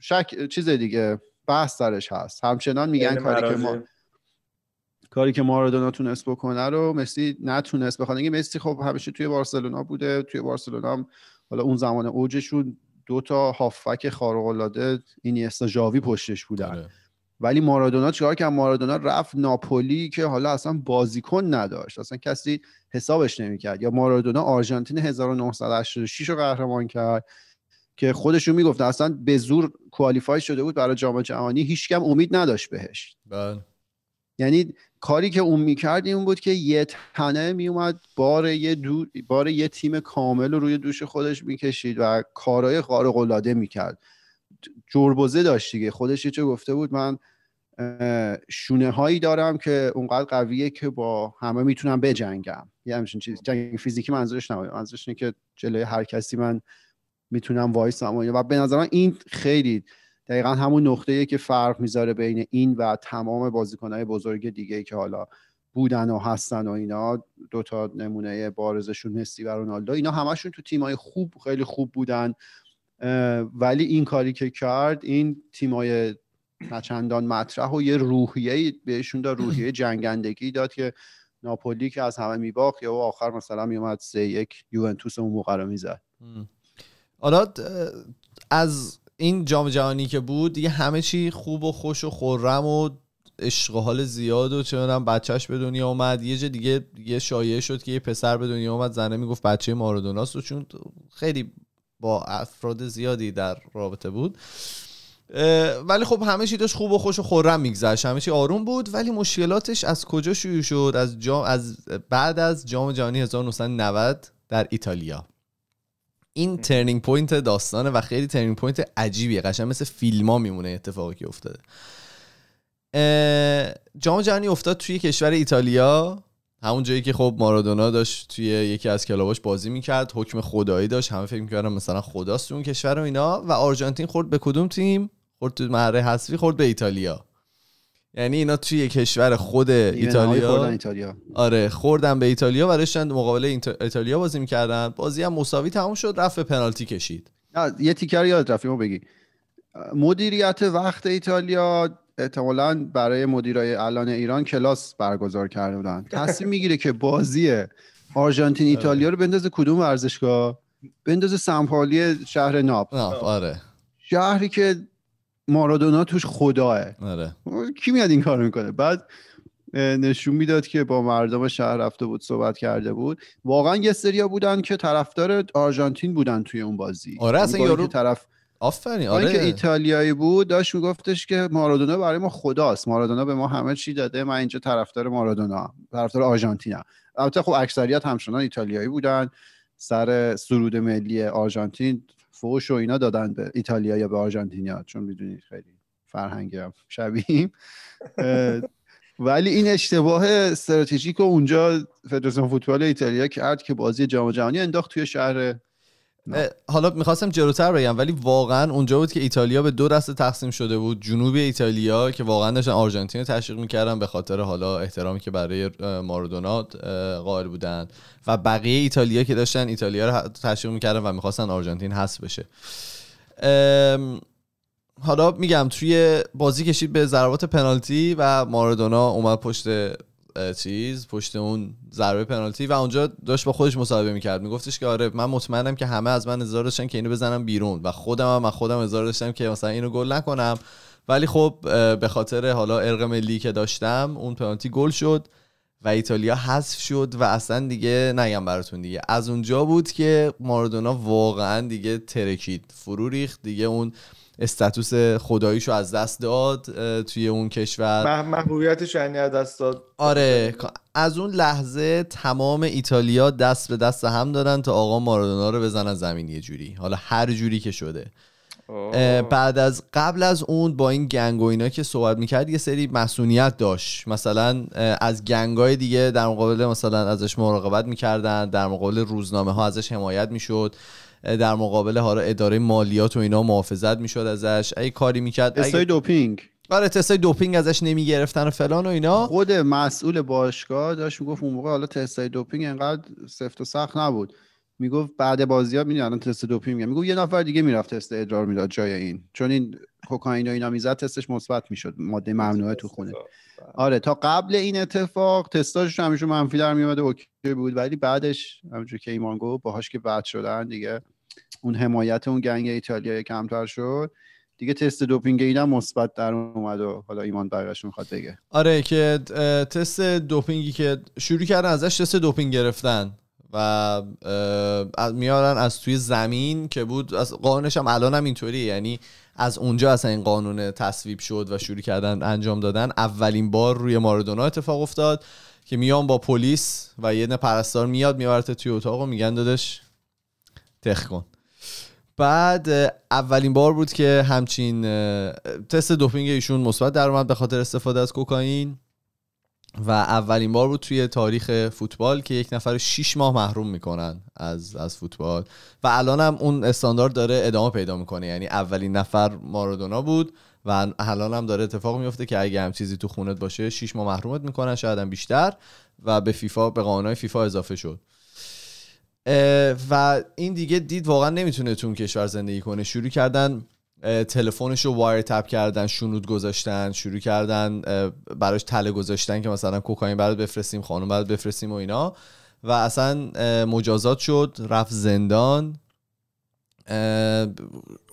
شک چیز دیگه بحث درش هست. همچنان میگن کاری که ما. کاری که مارادونا تونست بکنه رو مسی نتونست بخاطر اینکه مسی خب همیشه توی بارسلونا بوده. توی بارسلونا هم حالا اون زمان اوجشون دو تا هافک خارق العاده اینیستا ژاوی پشتش بودن. آره. ولی مارادونا چیکار کرد؟ مارادونا رفت ناپولی که حالا اصلا بازیکن نداشت. اصلا کسی حسابش نمی‌کرد. یا مارادونا آرژانتین 1986 رو قهرمان کرد که خودشون می‌گفتن اصلا به زور کوالیفای شده بود برای جام جهانی. هیچکم امید نداشت بهش. بله. یعنی کاری که اون می‌کرد این بود که یه تنه میومد بار یه دو... بار یه تیم کامل رو روی دوش خودش می‌کشید و کارهای خارق العاده می‌کرد. جربوزه داشت دیگه. خودش چه گفته بود من شونه هایی دارم که اونقدر قویه که با همه می‌تونم بجنگم. یه همچین چیز. جنگ فیزیکی منظورش نبود. منظورش اینه که جلوی هر کسی من می‌تونم وایسم و به نظر من این خیلی دقیقا همون نقطه‌ایه که فرق می‌ذاره بین این و تمام بازیکنهای بزرگ دیگه که حالا بودن و هستن و اینا دو تا نمونه بارزشون مسی و رونالدو اینا همشون تو تیمای خوب خیلی خوب بودن ولی این کاری که کرد این تیمای نچندان مطرح و یه روحیه بهشون داد روحیه جنگندگی داد که ناپولی که از همه میباخت یا آخر مثلا میومد سه یک یوونتوس اون موقع رو می‌زد. حالا از این جام جهانی که بود دیگه همه چی خوب و خوش و خورم و عشق و حال زیاد و چه بچهش به دنیا اومد. یه جا دیگه یه شایعه شد که یه پسر به دنیا اومد زنه می‌گفت بچه مارادوناست و چون خیلی با افراد زیادی در رابطه بود. ولی خب همه چی داشت خوب و خوش و خورم میگذشت. همه چی آروم بود ولی مشکلاتش از کجا شروع شد؟ از جام از بعد از جام جهانی 1990 در ایتالیا. این turning point داستانه و خیلی turning point عجیبیه. قشنگ مثل فیلم ها میمونه اتفاقی که افتاده. جام جهانی افتاد توی کشور ایتالیا. همون جایی که خب مارادونا داشت توی یکی از club اش بازی می‌کرد حکم خدایی داشت. همه فکر می‌کردن مثلا خداست اون کشور و اینا. و آرژانتین خورد به کدوم تیم؟ خورد تو مرحله حذفی خورد به ایتالیا. یعنی اینا توی کشور خود ایتالیا؟ ایتالیا. آره خوردن به ایتالیا و داشتن مقابله ایت- ایتالیا بازی می‌کردن. بازی هم مساوی تموم شد رفت به پنالتی کشید. نه یه تیکر یاد رفتیم بگی. مدیریت وقت ایتالیا احتمالا برای مدیرای الان ایران کلاس برگزار کرده بودن. تصمیم می‌گیره که بازی آرژانتین ایتالیا رو بندازه کدوم ورزشگاه؟ بندازه سمپالی شهر ناپ. آه، آره. شهری که مارادونا توش خداه آره. کی میاد این کار می‌کنه؟ بعد نشون می‌داد که با مردم شهر رفته بود صحبت کرده بود. واقعا یه سریا بودن که طرفدار آرژانتین بودن توی اون بازی. آره، اصلا یعنی یارو- طرف آفرین آره. ایتالیایی بود داشت میگفتش که مارادونا برای ما خداست. مارادونا به ما همه چی داده من اینجا طرفدار مارادونا طرفدار آرژانتینم البته خب اکثریت همچنان ایتالیایی بودن. سر سرود ملی آرژانتین فوش و اینا دادن به ایتالیا یا به آرژانتینیا چون می‌دونید خیلی شبیهیم اه، ولی این اشتباه استراتژیک اونجا فدراسیون فوتبال ایتالیا کرد که بازی جام جهانی انداخت توی شهر حالا می‌خواستم جلوتر بگم ولی واقعا اونجا بود که ایتالیا به دو دسته تقسیم شده بود. جنوب ایتالیا که واقعا داشتن آرژانتین رو تشویق می‌کردن به خاطر حالا احترامی که برای مارادونا قائل بودن. و بقیه ایتالیا که داشتن ایتالیا رو تشویق می‌کردن و می‌خواستن آرژانتین حذف بشه. حالا میگم توی بازی کشید به ضربات پنالتی و مارادونا اومد پشت چیز پشت اون ضربه پنالتی و اونجا داشت با خودش مصاحبه می‌کرد. میگفتش که آره من مطمئنم که همه از من انتظار داشتن که اینو بزنم بیرون و خودم هم از خودم انتظار داشتم که مثلا اینو گل نکنم. ولی خب به خاطر حالا ارق ملی که داشتم اون پنالتی گل شد و ایتالیا حذف شد و اصلا دیگه نگم براتون دیگه. از اونجا بود که مارادونا واقعا دیگه ترکید. فرو ریخت. دیگه اون استاتوس خداییشو از دست داد توی اون کشور. مح- محبوبیتش یعنی از دست داد. آره از اون لحظه تمام ایتالیا دست به دست هم دادن تا آقا مارادونا رو بزنن زمین یه جوری. حالا هر جوری که شده. بعد از قبل از اون با این گنگ و اینا که صحبت می‌کرد یه سری مسئولیت داشت. مثلا از گنگای دیگه در مقابل مثلا ازش مراقبت می‌کردن در مقابل روزنامه ها ازش حمایت می‌شد. در مقابل حالا اداره مالیات و اینا محافظت می‌شد ازش. هر کاری می‌کرد تستای دوپینگ. آره تستای دوپینگ ازش نمی‌گرفتن و فلان و اینا. خود مسئول باشگاه داشت می‌گفت اون موقع حالا تستای دوپینگ انقدر سفت و سخت نبود. می‌گفت بعد بازی ها می‌دونی الان تست دوپینگ میگن می‌گفت یه نفر دیگه می‌رفت تست ادرار می‌داد جای این. چون این کوکائین و اینا می‌زد تستش مثبت می‌شد. ماده ممنوعه تو خونه. آره تا قبل این اتفاق تستاش همیشه منفی در میومد و اوکی بود. ولی بعدش همونجور که ایمان گفت باهاش که بد شدن دیگه. اون حمایت اون گنگ ایتالیا کمتر شد دیگه تست دوپینگ اینا مثبت در اومد و حالا ایمان بقیه‌اش می‌خواد بگه. آره که تست دوپینگی که شروع کردن ازش تست دوپینگ گرفتن و میارن از توی زمین که بود از قانونش هم الان هم اینطوریه. یعنی از اونجا اصلا این قانون تصویب شد و شروع کردن انجام دادن. اولین بار روی مارادونا اتفاق افتاد که میان با پلیس و یه پرستار میاد میبرت توی اتاق و میگن دادش تخ کن. بعد اولین بار بود که همچین تست دوپینگ ایشون مثبت در اومد به خاطر استفاده از کوکائین. و اولین بار بود توی تاریخ فوتبال که یک نفر رو 6 ماه محروم می‌کنن از از فوتبال. و الان هم اون استاندارد داره ادامه پیدا می‌کنه. یعنی اولین نفر مارادونا بود و الان هم داره اتفاق میفته که اگه هم چیزی تو خونت باشه 6 ماه محرومت می‌کنن شاید هم بیشتر. و به فیفا به قانونهای فیفا اضافه شد. و این دیگه دید واقعا نمی‌تونه تو اون کشور زندگی کنه. شروع کردن تلفنش رو وایر تپ کردن شنود گذاشتن شروع کردن براش تله گذاشتن که مثلا کوکائین برات بفرستیم خانم برات بفرستیم و اینا. و اصلا مجازات شد رفت زندان. اه،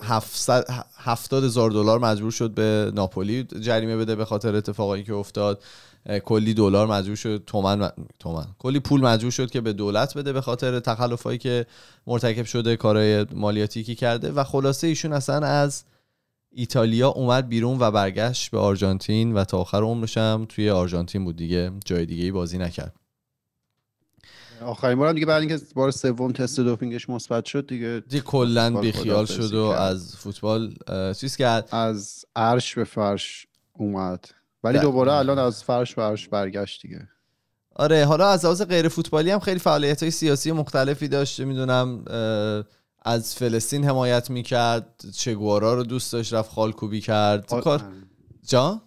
700 هفتاد هزار دلار مجبور شد به ناپولی جریمه بده به خاطر اتفاقایی که افتاد. کلی دلار مجبور شد تومن تومن. کلی پول مجبور شد که به دولت بده به خاطر تخلفایی که مرتکب شده کارهای مالیاتی که کرده. و خلاصه ایشون اصلا از ایتالیا اومد بیرون و برگشت به آرژانتین و تا آخر عمرش هم توی آرژانتین بود دیگه. جای دیگه ای بازی نکرد. آخرین بارم دیگه بعد اینکه بار سوم تست دوپینگش مثبت شد دیگه. دیگه کلا بیخیال شد و. از فوتبال چیز کرد؟ از عرش به فرش اومد. ولی ده- دوباره الان از فرش عرش برگشت دیگه. آره حالا از لحاظ غیر فوتبالی هم خیلی فعالیت های سیاسی مختلفی داشته می‌دونم از فلسطین حمایت می‌کرد چگوارا رو دوست داشت رفت خالکوبی کرد. آ- کار جا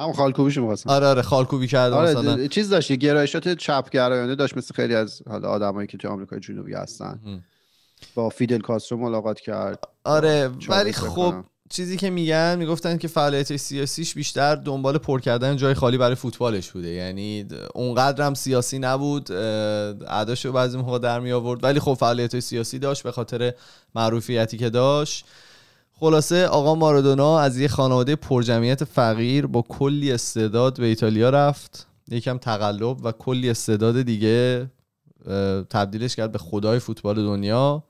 همون خالکوبیشو می‌خواستم. آره آره خالکوبی کرد آره مثلا. چیز داشت یه گرایشات چپ گرایانه داشت مثل خیلی از حالا آدمایی که تو آمریکای جنوبی هستن. مهم. با فیدل کاسترو ملاقات کرد. آره ولی خب. چیزی که میگن می‌گفتن که فعالیت سیاسیش بیشتر دنبال پر کردن جای خالی برای فوتبالش بوده. یعنی اونقدر هم سیاسی نبود رو بعضی موقع در می آورد. ولی خب فعالیت سیاسی داشت به خاطر معروفیتی که داشت. خلاصه آقا مارادونا از یه خانواده پرجمعیت فقیر با کلی استعداد به ایتالیا رفت. یکم تقلب و کلی استعداد دیگه تبدیلش کرد به خدای فوتبال دنیا.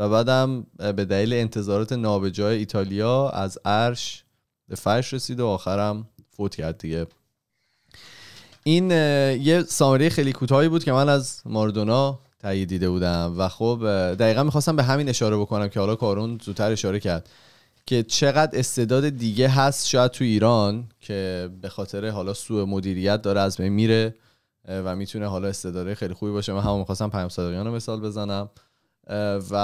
و بعدم به دلیل انتظارات نابجای ایتالیا از عرش به فرش رسید و آخرم فوت کرد دیگه. این یه سامری خیلی کوتاهی بود که من از ماردونا تهیه دیده بودم و خب دقیقا می‌خواستم به همین اشاره بکنم که حالا کارون زودتر اشاره کرد که چقدر استعداد دیگه هست شاید تو ایران که به خاطر حالا سوء مدیریت داره از بین میره و می‌تونه حالا استعداده خیلی خوبی باشه. من همون می‌خواستم پیام صادقیان رو مثال بزنم. و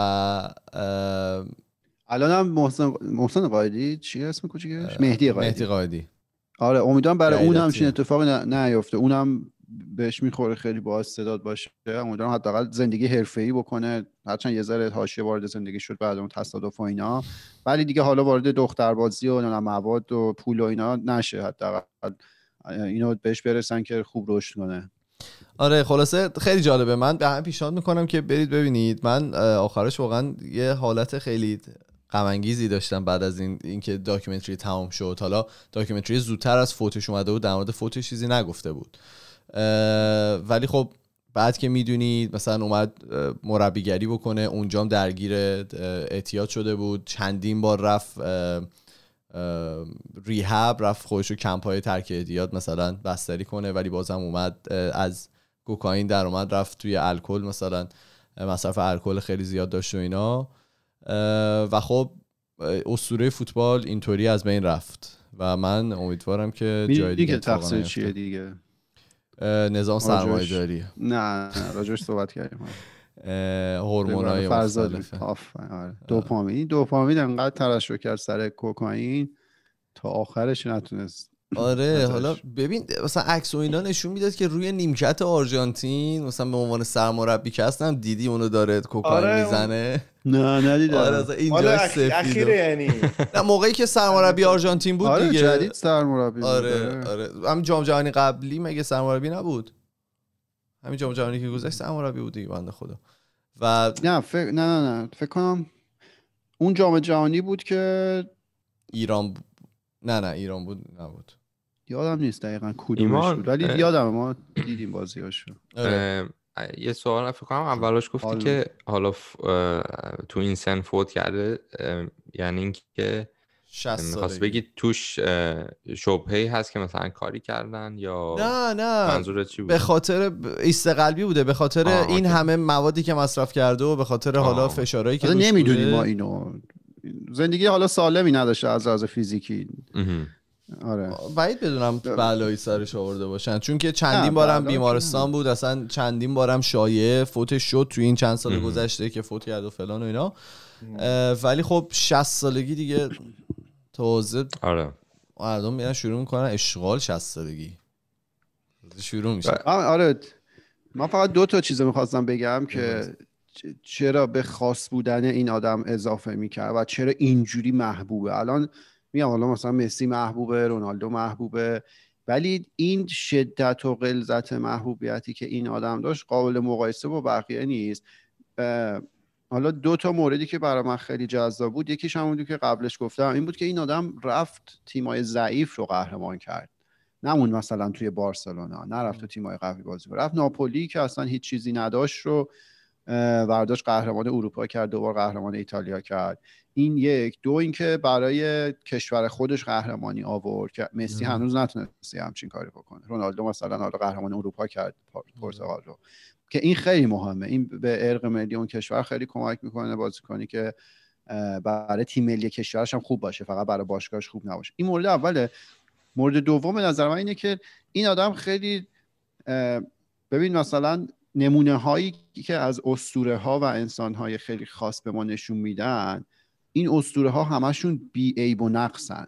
الان هم محسن محسن قایدی چی اسم کوچیکش مهدی قایدی مهدی قایدی آره امیدوارم برای اون همچین اتفاقی نیفته. اونم بهش می‌خوره خیلی با استعداد باشه. امیدوارم حداقل زندگی حرفه‌ای بکنه. هرچند یه ذره حاشیه وارد زندگی شد بعد اون تصادف و اینا. ولی دیگه حالا وارد دختربازی و مواد و پول و اینا نشه حداقل. اینو بهش برسن که خوب رشد کنه. آره خلاصه خیلی جالبه. من به همه پیشنهاد می‌کنم که برید ببینید. من آخرش واقعا یه حالت خیلی غمانگیزی داشتم بعد از این اینکه documentary تمام شد. حالا documentary زودتر از فوتش اومده بود در مورد فوتش چیزی نگفته بود. ولی خب بعد که می‌دونید مثلا اومد مربیگری بکنه اونجام درگیر اعتیاد شده بود. چندین بار رفت ریهب رفت خودش رو کمپ های ترک اعتیاد مثلا بستری کنه ولی بازم اومد از کوکائین در اومد رفت توی الکل مثلا مصرف الکل خیلی زیاد داشت و اینا. و خب اسطوره فوتبال اینطوری از بین رفت. و من امیدوارم که جای دیگه تقصیر چیه دیگه؟ نظام سرمایه داری نه راجوش صحبت کردیم. هورمونای مختلف. آره. دوپامین. دوپامین انقدر ترشح کرد سر کوکائین تا آخرش نتونست آره حالا ببین مثلا عکس و اینا نشون می‌داد که روی نیمکت آرژانتین مثلا به عنوان سرمربی که هستم دیدی اونو داره کوکائین آره می‌زنه؟ نه ندیدم. آره اینجا اخیره یعنی. نه موقعی که سرمربی آرژانتین بود آره دیگه. جدید سرمربی آره آره. هم جام جهانی قبلی مگه سرمربی نبود؟ همین جام جهانی که گذشت سرمربی بود دیگه بنده خدا. و نه فکر نه نه نه. فکر کنم اون جام جهانی بود که ایران. نه نه ایران بود نبود. یادم نیست دقیقا کدومش بود ولی یادم ما دیدیم بازیاشو. آره. یه سوال فکر کنم اولاش گفتی که حالا تو این سن فوت کرده یعنی اینکه 60 می‌خواست بگی توش شبهی هست که مثلا کاری کردن یا نه نه. منظورت چی بود؟ به خاطر ایست قلبی بوده به خاطر این همه موادی که مصرف کرده و به خاطر حالا فشارهایی که نمی‌دونیم ما اینو. زندگی حالا سالمی نداشته از لحاظ فیزیکی. آره. بعید بدونم بلایی سرش آورده باشن. چون که چندین بارم بیمارستان بود اصلا چندین بارم شایعه فوتش شد تو این چند سال گذشته که فوت کرد و فلان و اینا. ولی خب 60 سالگی دیگه تازه آره. مردم میرن شروع می‌کنن اشغال 60 سالگی. شروع میشه. آره. من فقط دو تا چیز می‌خواستم بگم که چرا به خاص بودن این آدم اضافه می‌کرد و چرا اینجوری محبوبه؟ الان میگم حالا مثلا مسی محبوبه رونالدو محبوبه ولی این شدت و غلظت محبوبیتی که این آدم داشت قابل مقایسه با بقیه نیست. حالا دو تا موردی که برای من خیلی جذاب بود یکیش همون که قبلش گفتم این بود که این آدم رفت تیمای ضعیف رو قهرمان کرد. نمون مثلا توی بارسلونا نرفت تو تیمای قوی بازی رفت ناپولی که اصلا هیچ چیزی نداشت رو ورداشت قهرمان اروپا کرد دوبار قهرمان ایتالیا کرد. این یک. دو اینکه برای کشور خودش قهرمانی آورد که مسی هنوز نتونستی همچین کاری بکنه. رونالدو مثلا حالا قهرمان اروپا کرد پرتغال رو. که این خیلی مهمه. این به ارق ملی اون کشور خیلی کمک می‌کنه بازیکنی که برای تیم ملی کشورش هم خوب باشه فقط برای باشگاهش خوب نباشه. این مورد اوله. مورد دوم نظر من اینه که این آدم خیلی ببین مثلا نمونه هایی که از اسطوره ها و انسان های خیلی خاص به ما نشون میدن این اسطوره ها همشون بی عیب و نقصن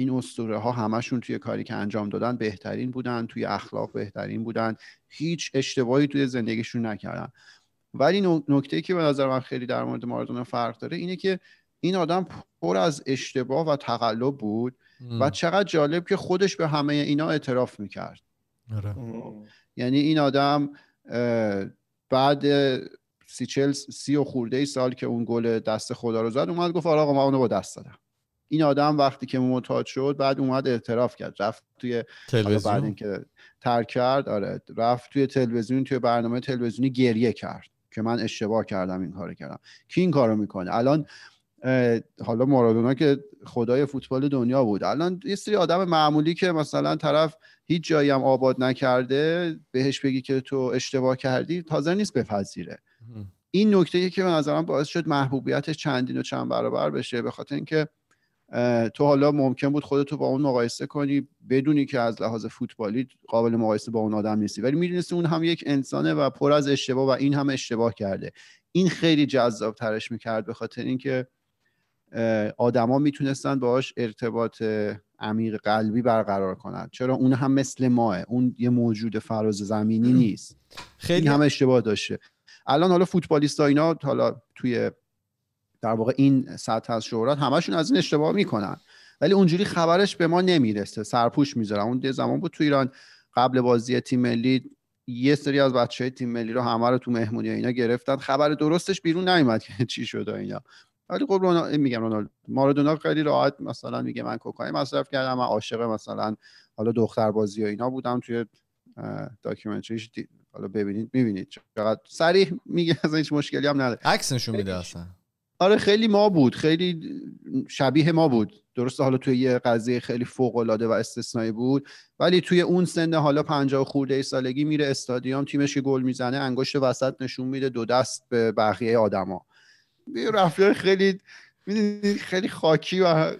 این اسطوره ها همشون توی کاری که انجام دادن بهترین بودن توی اخلاق بهترین بودن. هیچ اشتباهی توی زندگیشون نکردن. ولی نکته که به نظر من خیلی در مورد مارادونا فرق داره اینه که این آدم پر از اشتباه و تقلب بود و چقدر جالب که خودش به همه اینا اعتراف می‌کرد. آره. یعنی این آدم بعد سی چل سی و خورده ای سال که اون گل دست خدا رو زد اومد گفت آقا من اونو با دست دادم. این آدم وقتی که معتاد شد بعد اومد اعتراف کرد. رفت توی تلویزیون؟ بعد اینکه ترک کرد آره. رفت توی تلویزیون توی برنامه تلویزیونی گریه کرد که من اشتباه کردم این کارو کردم. کی این کارو می‌کنه؟ الان حالا مارادونا که خدای فوتبال دنیا بود. الان یه سری آدم معمولی که مثلا طرف هیچ جایی هم آباد نکرده بهش بگی که تو اشتباه کردی تازه نیست بپذیره. این نکته که به نظرم باعث شد محبوبیتش چندین و چند برابر بشه به خاطر اینکه تو حالا ممکن بود خودتو با اون مقایسه کنی بدونی که از لحاظ فوتبالی قابل مقایسه با اون آدم نیستی. ولی می‌دونستی اون هم یک انسانه و پر از اشتباه و این هم اشتباه کرده. این خیلی جذاب ترش می‌کرد به خاطر اینکه آدما می‌تونستن باهاش ارتباط عمیق قلبی برقرار کنن. چرا؟ اون هم مثل ماه. اون یه موجود فراز زمینی نیست. خیلی هم اشتباه داشته. الان حالا فوتبالیست اینا حالا توی در واقع این سطح از شهرت همشون از این اشتباه می‌کنن. ولی اونجوری خبرش به ما نمی‌رسه. سرپوش می‌ذارن. اون یه زمان بود تو ایران قبل بازی تیم ملی یه سری از بچه های تیم ملی رو همه رو تو مهمونی اینا گرفتن. خبر درستش بیرون نیومد که چی شده اینا. ولی خب رونا... میگم رونالدو مارادونا خیلی راحت مثلا میگه من کوکائین مصرف کردم من عاشق مثلا حالا دختر بازی و اینا بودم توی داکیومنتریش حالا ببینید می‌بینید. چقدر صریح میگه از هیچ مشکلی هم نداره. عکس نشون میده اصلا. آره خیلی ما بود. خیلی شبیه ما بود. درسته حالا توی یه قضیه خیلی فوق العاده و استثنایی بود ولی توی اون سن حالا 50 خورده ای سالگی میره استادیوم تیمش که گل می‌زنه انگشت وسط نشون میده دو دست به بقیه آدما. رفتار خیلی خیلی خاکی و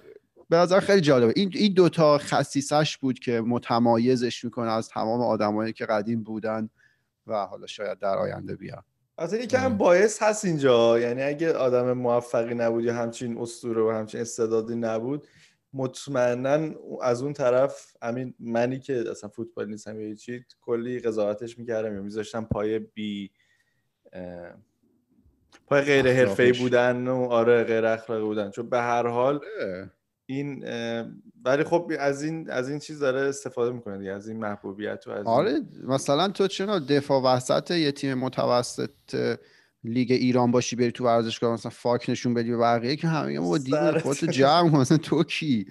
به نظر خیلی جالبه. این این دوتا خصیصش بود که متمایزش می‌کنه از تمام آدمایی که قدیم بودن و حالا شاید در آینده بیان. از این هم باعث هست اینجا یعنی اگه آدم موفقی نبود یا همچین اسطوره و همچین استعدادی نبود مطمئنا از اون طرف همین منی که اصلا فوتبال نیستم یا چی کلی قضاوتش می‌کردم یا میذاشتم پای بی پای غیر حرفه‌ای بودن و آره غیر اخلاقی بودن. چون به هر حال. این ولی خب از این از این چیز داره استفاده می‌کنه دیگه از این محبوبیت و از آره مثلا تو چرا دفاع وسط یه تیم متوسط لیگ ایران باشی بری تو ورزشگاه مثلا فاک نشون بدی به بقیه که همه ما دیدیم خودت جمع مثلا تو کی؟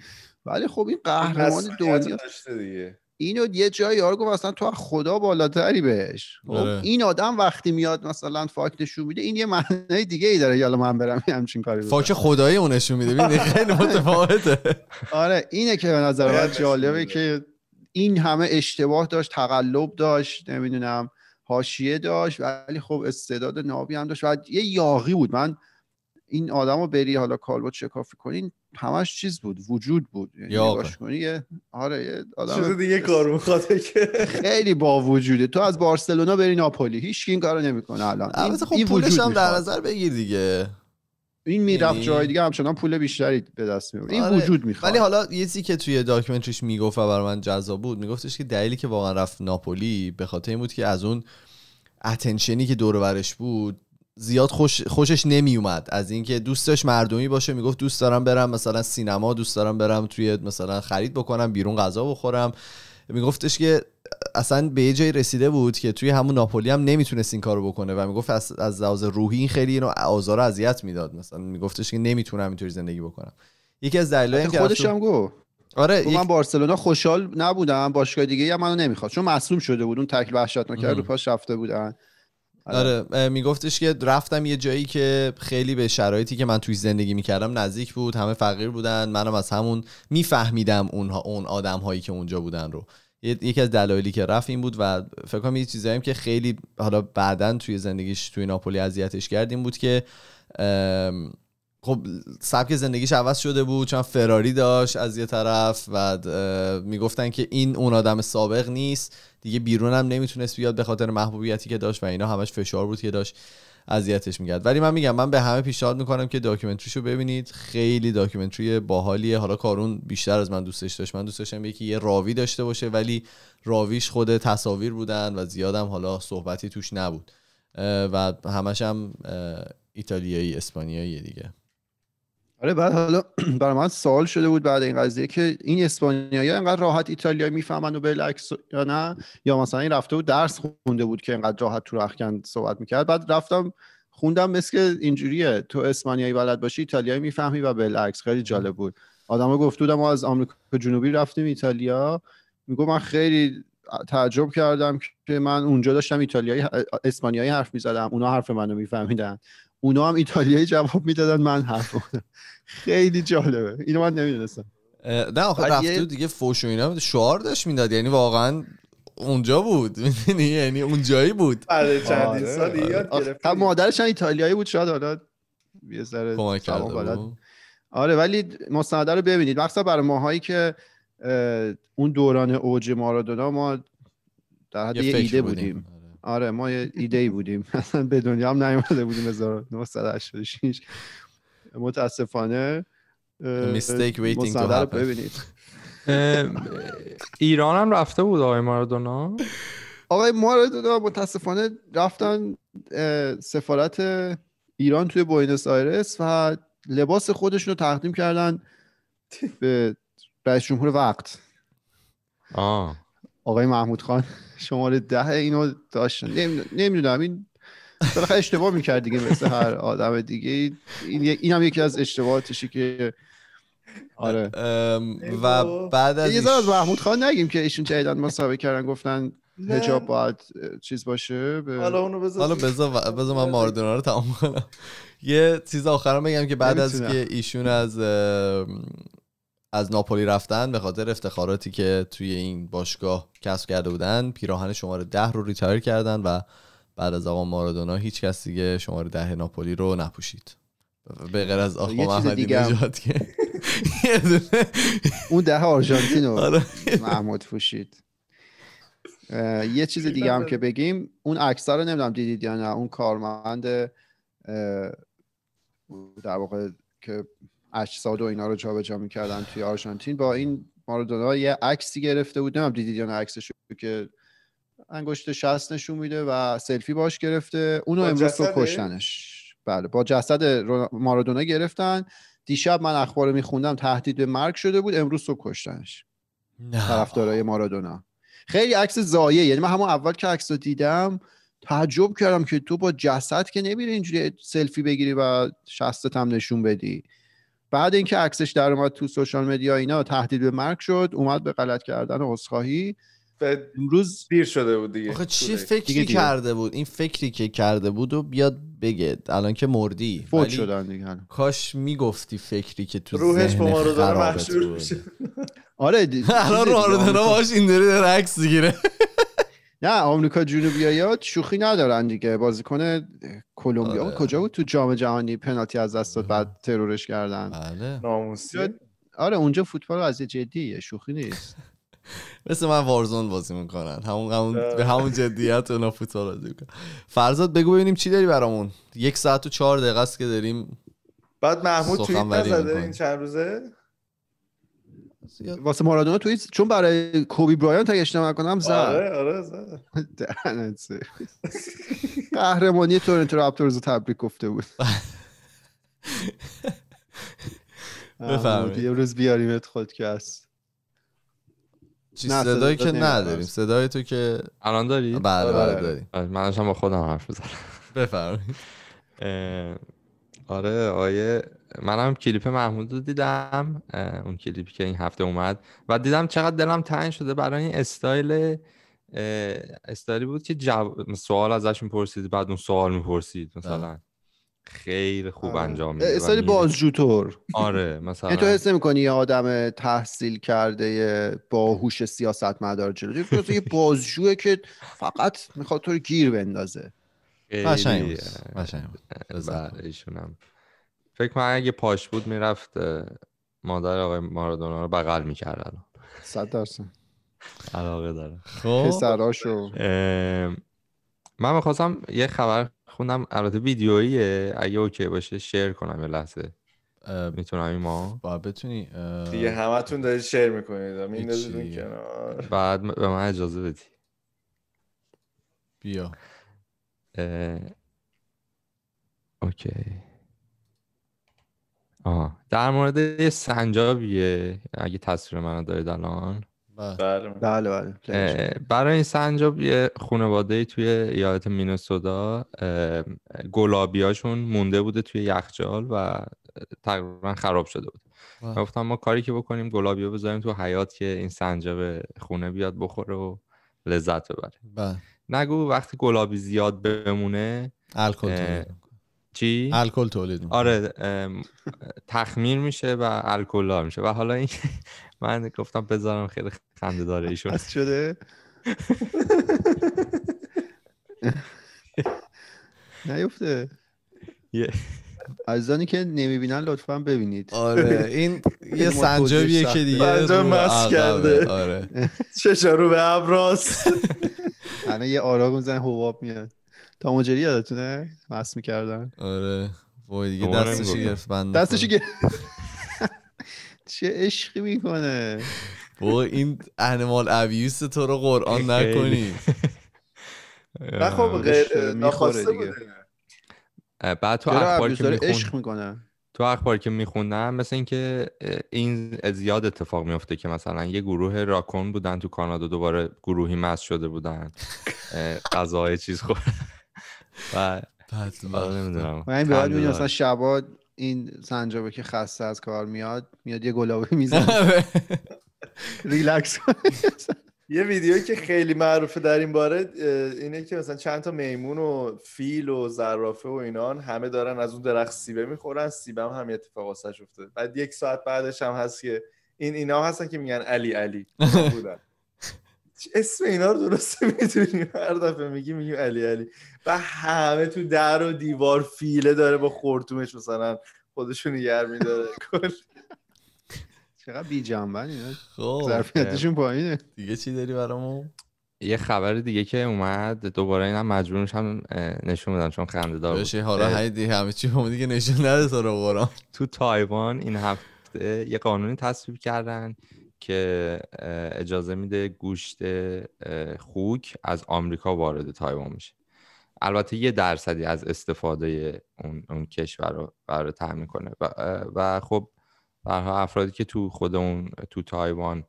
ولی خب این قهرمان دنیا. دیگه. اینو یه جایی یارو گفت مثلا تو خدا بالاتری بهش. خب آره. این آدم وقتی میاد مثلا فاک نشون میده این یه معنی دیگه ای داره. یالا من برم همچین کاری بکنم. فاک خدایی اون نشون میده. ببین خیلی متفاوته. آره اینه که به نظر من جالبه که این همه اشتباه داشت تقلب داشت نمی‌دونم حاشیه داشت ولی خب استعداد نابی هم داشت. و یه یاقی بود. من این آدمو بری حالا کالبوت شکافی کنین همش چیز بود وجود بود. یعنی کنی آره یه آدم چیز دیگه کار می‌خواد که. خیلی با وجوده. تو از بارسلونا بری ناپولی هیچ این کارو نمی‌کنه الان. البته خب پولش هم در نظر بگیر دیگه. این می‌رفت یعنی... جای دیگه همچنان پول بیشتری به دست می‌برد این آره. وجود می‌خواد. ولی حالا یه چیزی که توی داکیومنتریش می‌گفت و برای من جذاب بود میگفتش که دلیلی که واقعا رفت ناپولی به خاطر این بود که از اون اتنشنی که دور برش بود زیاد خوش خوشش نمی اومد از اینکه دوستش مردمی باشه می‌گفت دوست دارم برم مثلا سینما دوست دارم برم توی مثلا خرید بکنم بیرون غذا بخورم. میگفتش که اصلا به یه جایی رسیده بود که توی همون ناپولی هم نمی‌تونست این کارو بکنه و می‌گفت از از لحاظ روحی این خیلی اینو آزار اذیت می‌داد. مثلا میگفتش که نمی‌تونم اینطوری زندگی بکنم. یکی از دلایلی که خودش هم گفت. آره یک... من بارسلونا خوشحال نبودم باشگاه دیگه هم منو نمی‌خواد چون مصوم شده بود اون تکل وحشتناک رو پاش رفته بودن. آره، میگفتش که رفتم یه جایی که خیلی به شرایطی که من توی زندگی می‌کردم نزدیک بود همه فقیر بودن منم از همون میفهمیدم اونها اون آدم هایی که اونجا بودن رو. یکی از دلایلی که رفت این بود و فکر کنم یه چیزایی که خیلی حالا بعدا توی زندگیش توی ناپولی اذیتش کرد بود که خب سبک زندگیش عوض شده بود چون فراری داشت از یه طرف و می‌گفتن که این اون آدم سابق نیست. دیگه بیرون هم نمی‌تونست بیاد به خاطر محبوبیتی که داشت و اینا همش فشار بود که داشت اذیتش می‌کرد. ولی من میگم من به همه پیشنهاد می‌کنم که documentary شو ببینید. خیلی documentary باحالیه. حالا کارون بیشتر از من دوستش داشت. من دوست داشتم یکی یه راوی داشته باشه ولی راویش خود تصاویر بودن و زیادم حالا صحبتی توش نبود. و همش هم ایتالیایی اسپانیایی دیگه. آره بعد حالا برای من سوال شده بود بعد این قضیه که این اسپانیایی انقدر راحت ایتالیایی می‌فهمن و بالعکس یا نه؟ یا مثلا این رفته بود درس خونده بود که انقدر راحت تو رخکن صحبت می‌کرد. بعد رفتم خوندم مثل اینجوریه تو اسپانیایی بلد باشی ایتالیایی می‌فهمی و بالعکس خیلی جالب بود. آدما گفته بودم ما از آمریکا جنوبی رفتیم ایتالیا. میگو من خیلی تعجب کردم که من اونجا داشتم ایتالیایی اسپانیایی حرف می‌زدم. اونا حرف منو میفهمیدن. اونا هم ایتالیایی جواب می‌دادن من حرف خیلی جالبه. اینو من نمی‌دونستم. نه آخه رفته دیگه فوش و اینا شعار داشت می‌داد. یعنی واقعا اونجا بود. می‌دونی؟ یعنی اونجایی بود. بعد چندین آره. سال یاد گرفت مادرش ایتالیایی بود شاید. حالا یه ذره آره ولی مستنده رو ببینید. مخصوصا برای ماهایی که اون دوران اوج مارادونا ما در حد یه, ایده بودیم. آره. آره ما یه ایده ای بودیم. اصلا به دنیا هم نیومده بودیم 1986 متاسفانه waiting to happen. ببینید. ایران هم رفته بود آقای مارادونا؟ آقای مارادونا متاسفانه رفتن سفارت ایران توی بوینس آیرس و لباس خودشون رو تقدیم کردن به رئیس جمهور وقت. آه. آقای محمود خان شماره ده اینو داشتن نمی‌دونم این بالاخره اشتباه می‌کرد دیگه مثل هر آدم دیگه. این, این هم یکی از اشتباهاتشی که آره. و بعد از یه از محمود خان نگیم که ایشون جدیدن مسابقه کردن گفتن هجاب باید چیز باشه. به... حالا اونو بذار حالا بذار بذار من ماردونا رو تمام کنم. یه چیز آخرم بگم که بعد از که ایشون از از ناپولی رفتن به خاطر افتخاراتی که توی این باشگاه کسب کرده بودن پیراهن شماره ده رو retire کردن و بعد از آقا مارادونا هیچ کس دیگه شماره ده ناپولی رو نپوشید. به غیر از آقا احمدی نژاد که اون ده آرژانتین رو آره. محمود پوشید. یه چیز دیگه هم که بگیم اون عکس رو نمی‌دونم دیدید یا نه اون کارمند در واقع که اجساد و اینا رو جابجا می‌کردن توی آرژانتین. با این مارادونا یه عکسی گرفته بود. نمی‌دونم دیدید یا نه عکسش که انگشت شست نشون میده و سلفی باش گرفته. اونو امروز رو کشتنش. بله با جسد مارادونا گرفتن. دیشب من اخبار میخوندم تهدید به مرگ شده بود. امروز رو کشتنش. طرفدارای مارادونا. خیلی عکس زایه. یعنی من همون اول که عکس رو دیدم تعجب کردم که تو با جسد که نمیره اینجوری سلفی بگیری و شستت هم نشون بدی. بعد اینکه عکسش در اومد تو سوشال مدیا اینا تهدید به مرگ شد اومد به غلط کردن عذرخواهی. امروز بیر شده بود دیگه. آخه چی فکری کرده بود؟ این فکری که کرده بود و بیاد بگه. الان که مردی. فوت شدن دیگه کاش می‌گفتی فکری که تو روحش با مارادونا محشور میشه. آره الان مارادونا باش این داره عکس می‌گیره. نه آمریکا جنوبی ها شوخی ندارن دیگه. بازیکن کلمبیا. آره. کجا بود تو جام جهانی؟ پنالتی از دست داد بعد ترورش کردن. بله. ناموسی؟ آره اونجا فوتبال از جدیه شوخی نیست. مثل من وارزون بازی می‌کنن. همون همون به همون جدیت اونا فوتبال بازی می‌کنن. فرزاد بگو ببینیم چی داری برامون. یک ساعت و چهار دقیقه است که داریم بعد محمود توییت نزده این چند روزه؟ واسه مارادونا توییت چون برای کوبی برایان تا اشتباه نکنم زد. آره آره زد. قهرمانی تورنتو رپتورز تبریک گفته بود. بفرمایید. یه روز بیاریمت خودکست چی صدایی که نداریم. صدای تو که الان داری؟ بله بله داریم. من داشتم با خودم حرف بزنم بفرمایید. آره آیه منم کلیپ محمود رو دیدم اون کلیپی که این هفته اومد و دیدم چقدر دلم تنگ شده برای این استایل استایلی بود که جواب سوال ازش می‌پرسید بعد اون سوال می‌پرسید مثلا. خیلی خوب آره. انجام میده. استایل بازجوطور آره مثلا. تو حس نمی‌کنی یه آدم تحصیل کرده باهوش سیاست مدار جلو یه بازجوه که فقط می‌خواد تو رو گیر بندازه. قشنگ بله ایشونم. فکر کنم اگه پاش بود می‌رفت مادر آقای مارادونا رو بغل می‌کرد الان. صد درصد. علاقه داره. خب. پسراشو. من می‌خواستم یه خبر خوندم. البته ویدیوییه. اگه اوکی باشه شیر کنم یه لحظه. می‌تونم این ما؟ باید بتونی دیگه همتون دارید شیر می‌کنید. میندازید کنار. بعد به من اجازه بدی. بیا. اوکی. آها. در مورد یه سنجابیه اگه تصویر منو دارید الان. بله. بله. بله بله. برای این سنجاب یه خانواده توی ایالت مینسوتا اه، گلابیاشون مونده بوده توی یخچال و تقریبا خراب شده بود. واو. گفتم ما کاری که بکنیم گلابی بذاریم تو حیات که این سنجاب خونه بیاد بخوره و لذت ببره. بله. نگو وقتی گلابی زیاد بمونه الکل تولید می‌کنه. چی؟ الکل تولید می‌کنه. آره تخمیر میشه و الکلار میشه و حالا این من گفتم بذارم خیلی خنده داره ایشون بس شده نیفته عزیزانی که نمی‌بینن لطفا ببینید آره این یه سنجابیه که دیگه سنجاب رو مست. کرده. آره چشارو به ابراز الان یه آراغ می‌زنه حباب میاد. تا مجری یادتونه؟ مست می‌کردن. آره. وای دیگه دستش. گرفت بنده دستشو خدا. گرفت. چه عشقی می‌کنه. بابا این انیمال ابیوس تو رو قرآن. نکنی. نه خب ناخواسته دیگه. بوده. بعد تو اخبار که عشق می‌کنه؟ تو اخبار که میخوندم مثل اینکه این زیاد اتفاق میفته که مثلا یه گروه راکون بودن تو کانادا دوباره گروهی مست شده بودن. اه، غذاهای چیز خور و نمی‌دونم. من بعد دار. مثلا شبا این سنجابه که خسته از کار میاد میاد یه گلابه می‌زنه. ریلکس یه ویدیویی که خیلی معروفه در این باره اینه که مثلا چند تا میمون و فیل و زرافه و اینان همه دارن از اون درخت سیبه می‌خورن سیبه هم همین اتفاق واسش افتاده. بعد یک ساعت بعدش هم هست که این اینا هستن که میگن علی علی. بودن. اسم اینا رو درسته می‌دونیم هر دفعه میگی میگیم علی علی. و همه تو در و دیوار فیله داره با خورتومش مثلا خودشون نگر میداره. کل چقدر بی جنبن اینا خب ظرفیتشون پایینه. دیگه چی داری برامون؟ یه خبر دیگه که اومد دوباره اینم مجبور میشم اه، نشون بدم چون خنده دار بشه حالا اه، هی دیگه همه چی همه دیگه نشون نده تو تو تایوان این هفته یه قانونی تصویب کردن که اجازه میده گوشت خوک از آمریکا وارد تایوان میشه البته یه درصدی از استفاده اون, اون کشور رو قرار تامین کنه. و, و خب برها افرادی که تو خود اون تو تایوان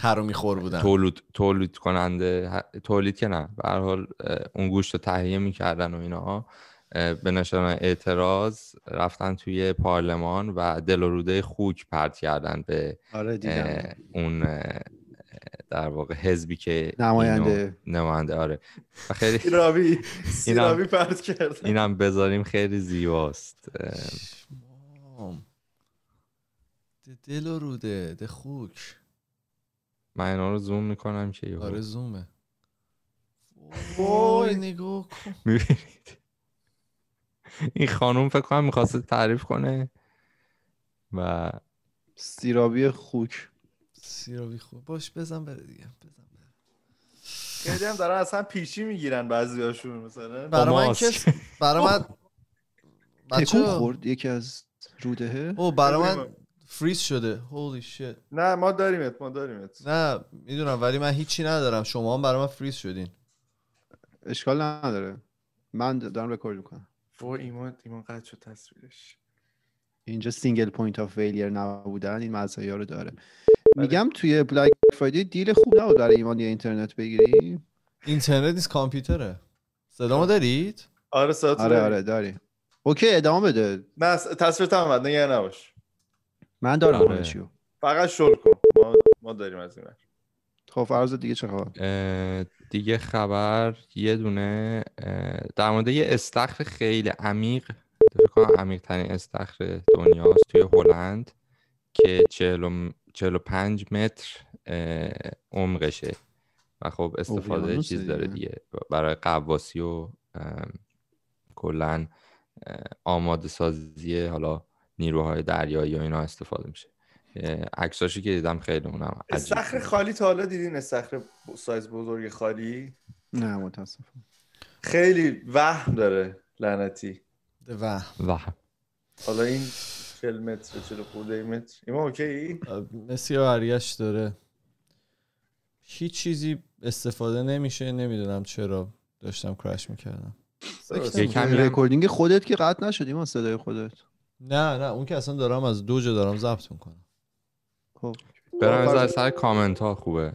حرومی خور بودن. تولید تولید کننده تولید که نه به هر حال اون گوشت رو تهیه می‌کردن و اینا اه، به نشانه اعتراض رفتن توی پارلمان و دل و روده خوک پرت کردن به آره دیدم. اون در واقع حزبی که نماینده. نماینده آره. و خیلی سیرابی سیرابی پرت کردن. اینم بذاریم خیلی زیباست. ده دل و روده ده خوک. من اینا رو زوم می‌کنم که یهو. آره زومه. وای. نگاه کن. می‌بینید؟ این خانوم فکر کنم می‌خواسته تعریف کنه. و سیرابی خوک. سیرابی خوب باش بزن بره دیگه. بزن بره. خیلی هم دارن اصلا پیشی می‌گیرن بعضیاشون مثلا. برای من. که برای من بچه خورد یکی از رودهه او برای من فریز شده. هولی شit نه ما داریمت ما داریمت نه می‌دونم ولی من هیچی ندارم. شما هم برای من فریز شدین. اشکال نداره. من دارم رکورد می‌کنم. وای ایمان ایمان قطع شد تصویرش. اینجا single point of failure نبودن این مزایا رو داره. میگم توی Black Friday deal خوب نبود برای ایمان یه اینترنت بگیری؟ اینترنت نیست کامپیوتره. صدامو دارید؟ آره صدات آره آره داری. اوکی ادامه بده. نه تصویر هم نگران نباش. من دارم آره. فقط شل کن ما, ما داریم از این. خب فراز دیگه چه خبر دیگه خبر یه دونه در مورد یه استخر خیلی عمیق فکر کنم عمیق ترین استخر دنیاست توی هلند که 45 متر عمقشه و خب استفاده چیز داره دیگه. دیگه برای قواسی و کلا آماده سازی حالا نیروهای دریایی و اینا استفاده میشه. اه، عکساشو که دیدم خیلی اونم استخر. خالی تا حالا دیدین؟ استخر ب- سایز بزرگ خالی؟ نه متاسفم. خیلی وهم داره لعنتی. و و حالا این 40 متر 40 خورده متر. ایمان اوکی؟ مثل هریش داره. هیچ چیزی استفاده نمیشه. نمی‌دونم چرا داشتم crash می‌کردم. درست. یه کمی هم- recording خودت که قطع نشد ایمان صدای خودت. نه نه اون که اصلا دارم از دو جا دارم ضبط می‌کنم. خب. برم از سر کامنت ها خوبه.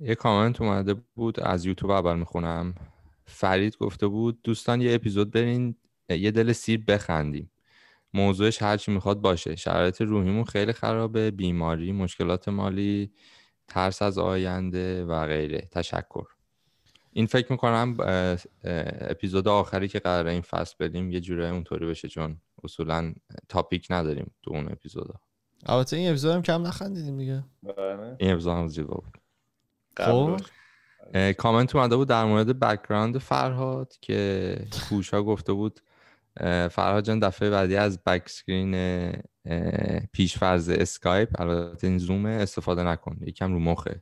یه کامنت اومده بود از یوتیوب اول می‌خونم. فرید گفته بود دوستان یه اپیزود برین یه دل سیر بخندیم. موضوعش هرچی می‌خواد باشه. شرایط روحیمون خیلی خرابه بیماری مشکلات مالی ترس از آینده و غیره. تشکر. این فکر می‌کنم اپیزود آخری که قراره این فصل بدیم یه جورایی اونطوری بشه چون اصولا topic نداریم تو اون اپیزودا. البته این اپیزود هم کم نخندیدیم دیگه. بله. این اپیزود هم زیبا بود. خب. کامنت اومده بود در مورد background فرهاد که کوشا گفته بود فرهاد جان دفعه بعدی از back screen پیش فرض اسکایپ. البته این زومه استفاده نکن یکم رو مخه.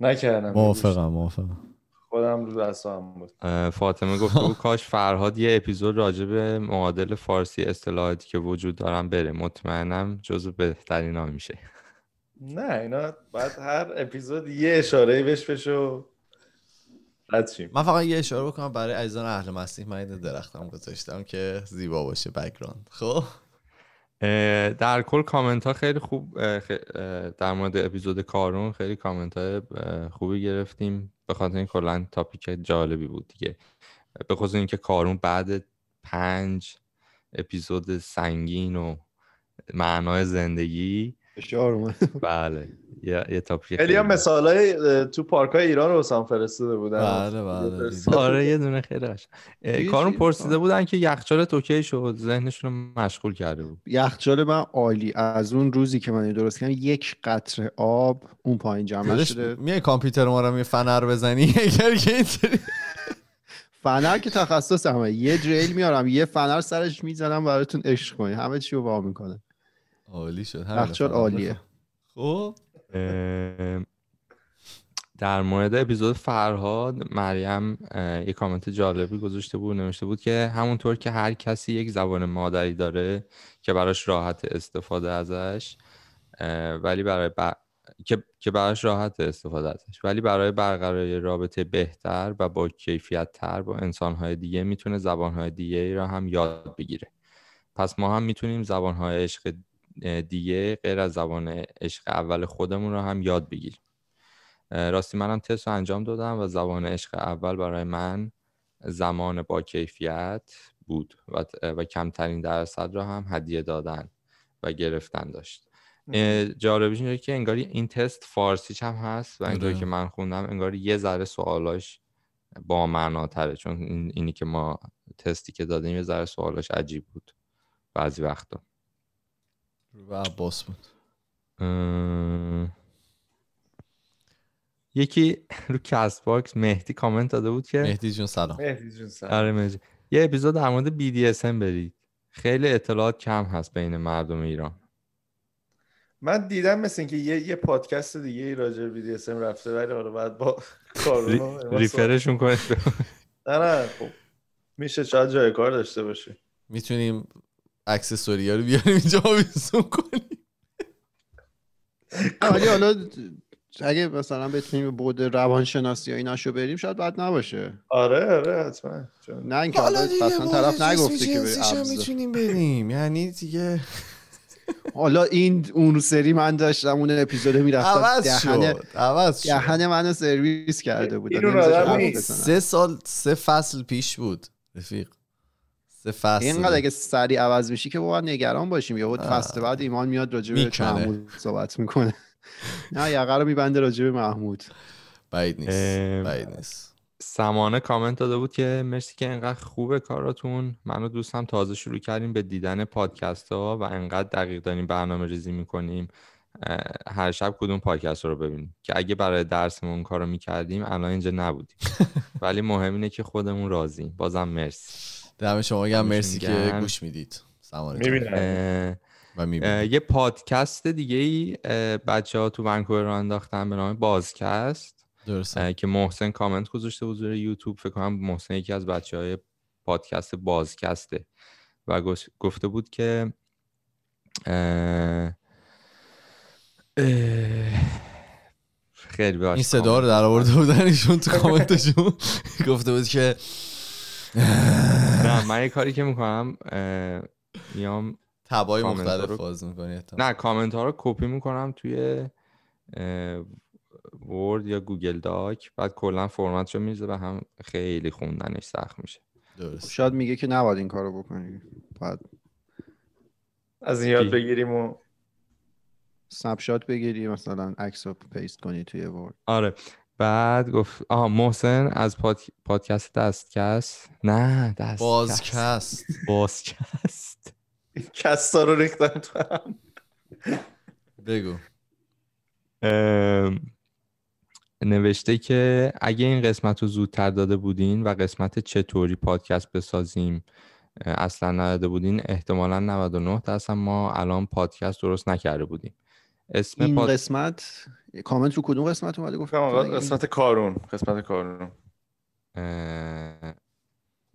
نکردم. موافقم موافقم. خودم رو دستام بود. فاطمه گفته بود کاش فرهاد یه اپیزود راجع به معادل فارسی اصطلاحاتی که وجود دارن بره. مطمئنم جزو بهترین ها میشه. نه اینا بعد هر اپیزود یه اشاره بهش بشه و من فقط یه اشاره بکنم برای عزیزان اهل مسیح من این درختم گذاشتم که زیبا باشه background خب؟ در کل کامنت ها خیلی خوب در مورد اپیزود کارون خیلی کامنت های خوبی گرفتیم. به خاطر این کلا topic جالبی بود دیگه. به خصوص اینکه کارون بعد پنج اپیزود سنگین و معنای زندگی فشار. بله. یه, یه تاپیک خیلی هم خیلی- مثال های تو پارک های ایران رو حسام فرستاده بودن. بله بله دیدم. آره یه دونه خیلی کارون پرسیده بودن که یخچالت اوکی شد ذهنشون رو مشغول کرده بود. یخچال من عالی. از اون روزی که من درست کردم یک قطره آب اون پایین جمع شده. میای کامپیوتر ما رو یه فنر بزنی؟ اگر که اینطوری. فنر که تخصص همه. یه جیل میارم یه فنر سرش می‌زنم براتون عشق کنی. همه چی رو وا می‌کنه. عالی شد. یخچال عالیه. خب. در مورد اپیزود فرهاد مریم یه کامنت جالبی گذاشته بود نوشته بود که همونطور که هر کسی یک زبان مادری داره که براش راحت استفاده ازش ولی برای ب... که... که براش راحت استفاده ازش ولی برای برقراری رابطه بهتر و با کیفیت تر با انسانهای دیگه می‌تونه زبانهای دیگه را هم یاد بگیره. پس ما هم می‌تونیم زبانهای عشق دیگه غیر از زبان عشق اول خودمون رو هم یاد بگیریم اه، راستی منم تست رو انجام دادم و زبان عشق اول برای من زمان با کیفیت بود و, و کمترین درصد رو هم هدیه دادن و گرفتن داشت. اه، جالبیش اینه که انگاری این تست فارسیش هم هست و اینطوری آره. که من خوندم انگاری یه ذره سوالاش با معناتره چون این- اینی که ما تستی که دادیم یه ذره سوالاش عجیب بود بعضی وقتا. و عباس بود. اه، یکی رو CastBox مهدی کامنت داده بود که مهدی جون سلام. مهدی جون سلام. آره مهدی. یه اپیزود در مورد BDSM برید. خیلی اطلاعات کم هست بین مردم ایران. من دیدم مثل اینکه یه یه پادکست دیگه ای راجع به BDSM رفته ولی حالا بعد با کارون ریفرشون کنید. نه نه خب. میشه شاید جای کار داشته باشه می‌تونیم اکسسوری ها رو بیاریم اینجا آویزون کنیم. ولی حالا اگه مثلا بتونیم به بود روانشناسی یا ایناشو بریم شاید بد نباشه. آره آره حتما. نه اینکه حالا اصلا طرف نگفته که ابزار. می‌تونیم بریم. یعنی دیگه حالا این اون سری من داشتم اون اپیزود می‌رفتم عوض دهن شد عوض شد. دهن منو سرویس کرده بود. سه سال سه فصل پیش بود رفیق. سه فصل اینقدر اگه سریع عوض میشی که باید نگران باشیم یهو. فصل بعد ایمان میاد راجع به. محمود صحبت می‌کنه. نه یقه رو میبنده راجع به محمود. بعید نیست. بعید نیست. سمانه کامنت داده بود که مرسی که انقدر خوبه کاراتون. من و دوستم تازه شروع کردیم به دیدن پادکست ها و انقدر دقیق داریم برنامه ریزی می‌کنیم. هر شب کدوم پادکست رو ببینیم که اگه برای درسمون اون کار رو می‌کردیم الان اینجا نبودیم. ولی مهم اینه که خودمون راضیم. بازم مرسی. دم شما گم مرسی که. گوش می‌دید. می‌بینم. یه پادکست دیگه ای بچه ها تو ونکوور رو انداختن به نام بازکست. درسته. که محسن کامنت گذاشته بود روی یوتیوب. فکر کنم محسن یکی از بچه های پادکست بازکسته. و گفته بود که اه، اه، خیلی باش این صدا رو در آورده بودن ایشون تو کامنتشون. گفته بود که من یه کاری که می‌کنم میام tab ای کامنت ها مختلف رو- باز می‌کنی نه کامنت ها رو کپی می‌کنم توی Word یا Google Doc بعد کلا فرمتش رو میریزه و هم خیلی خوندنش سخت میشه. درست. شاید میگه که نباید این کارو بکنی. باید از این یاد؟ بگیریم و snapshot بگیری مثلا عکس رو paste کنی توی Word آره. بعد گفت آها محسن از پاد... پادکست دستکست؟ نه دستکست. بازکست. بازکست. cast ا رو ریختن تو هم. بگو. ام، نوشته که اگه این قسمت رو زودتر داده بودین و قسمت چطوری پادکست بسازیم اصلا نداده بودین احتمالا 99 درصد ما الان پادکست درست نکرده بودیم. اسم این پاد... قسمت کامنت رو کدوم قسمت اومده؟ گفت گفتم آقا قسمت کارون قسمت کارون. اه،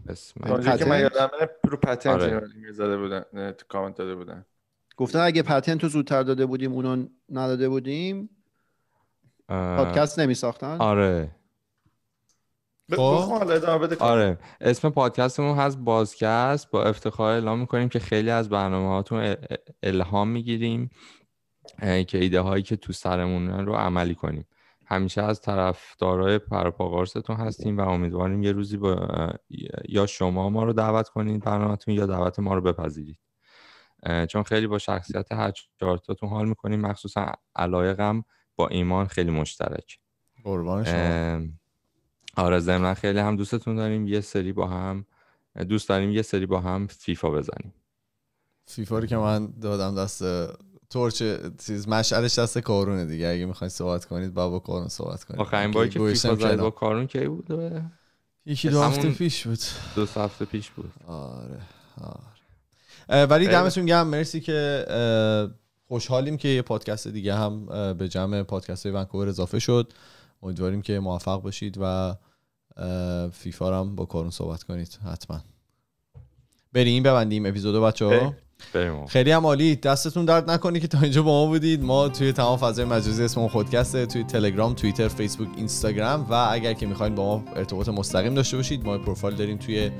اسم. اونجایی که من؟ یادمه رو پتنت آره. زده بودن تو کامنت داده بودن. گفتن اگه پتنت رو زودتر داده بودیم اونو نداده بودیم اه، پادکست نمی ساختن آره خب. بخون حالا ادامه بده. آره. اسم پادکستمون هست بازکست. با افتخار اعلام می‌کنیم که خیلی از برنامه هاتون الهام می‌گیریم. که ایده هایی که تو سرمون رو عملی کنیم. همیشه از طرفدارای پرپاقارستون هستیم و امیدواریم یه روزی با یا شما ما رو دعوت کنید برنامهتون یا دعوت ما رو بپذیرید. چون خیلی با شخصیت هر چهارتاتون حال می‌کنیم. مخصوصا علایقم با ایمان خیلی مشترک. قربان شما. آره ضمنا خیلی هم دوستتون داریم. یه سری با هم دوست داریم یه سری با هم فیفا بزنیم. فیفا رو که من دادم دست تورچ چیز مشعلش دست کارونه دیگه. اگه می‌خواین صحبت کنید با با کارون صحبت کنید. آخرین باری که فیفا کنار. با کارون کی بود؟ یکی دو هفته پیش بود. دو هفته پیش بود. آره آره. ولی. دمتون گرم. مرسی که خوشحالیم که یه پادکست دیگه هم به جمع پادکست های ونکوور اضافه شد. امیدواریم که موفق باشید و فیفا هم با کارون صحبت کنید حتما. بریم ببندیم اپیزودو بچه ها بریم. خیلی هم عالی. دستتون درد نکنه که تا اینجا با ما بودید. ما توی تمام فضای مجازی اسممون خودکسته توی تلگرام توییتر فیسبوک اینستاگرام و اگر که می‌خواین با ما ارتباط مستقیم داشته باشید ما پروفایل داریم توی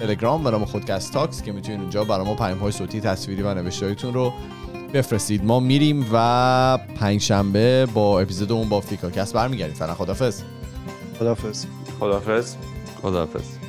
تلگرام به نام خودکست Talks که می‌تونید اونجا برای ما پیام های صوتی تصویری و نوشتهایتون رو بفرستید. ما میریم و پنجشنبه با اپیزودمون با فیکاکست برمیگردیم. فعلا خدافظ خدافظ خدافظ خداحافظ.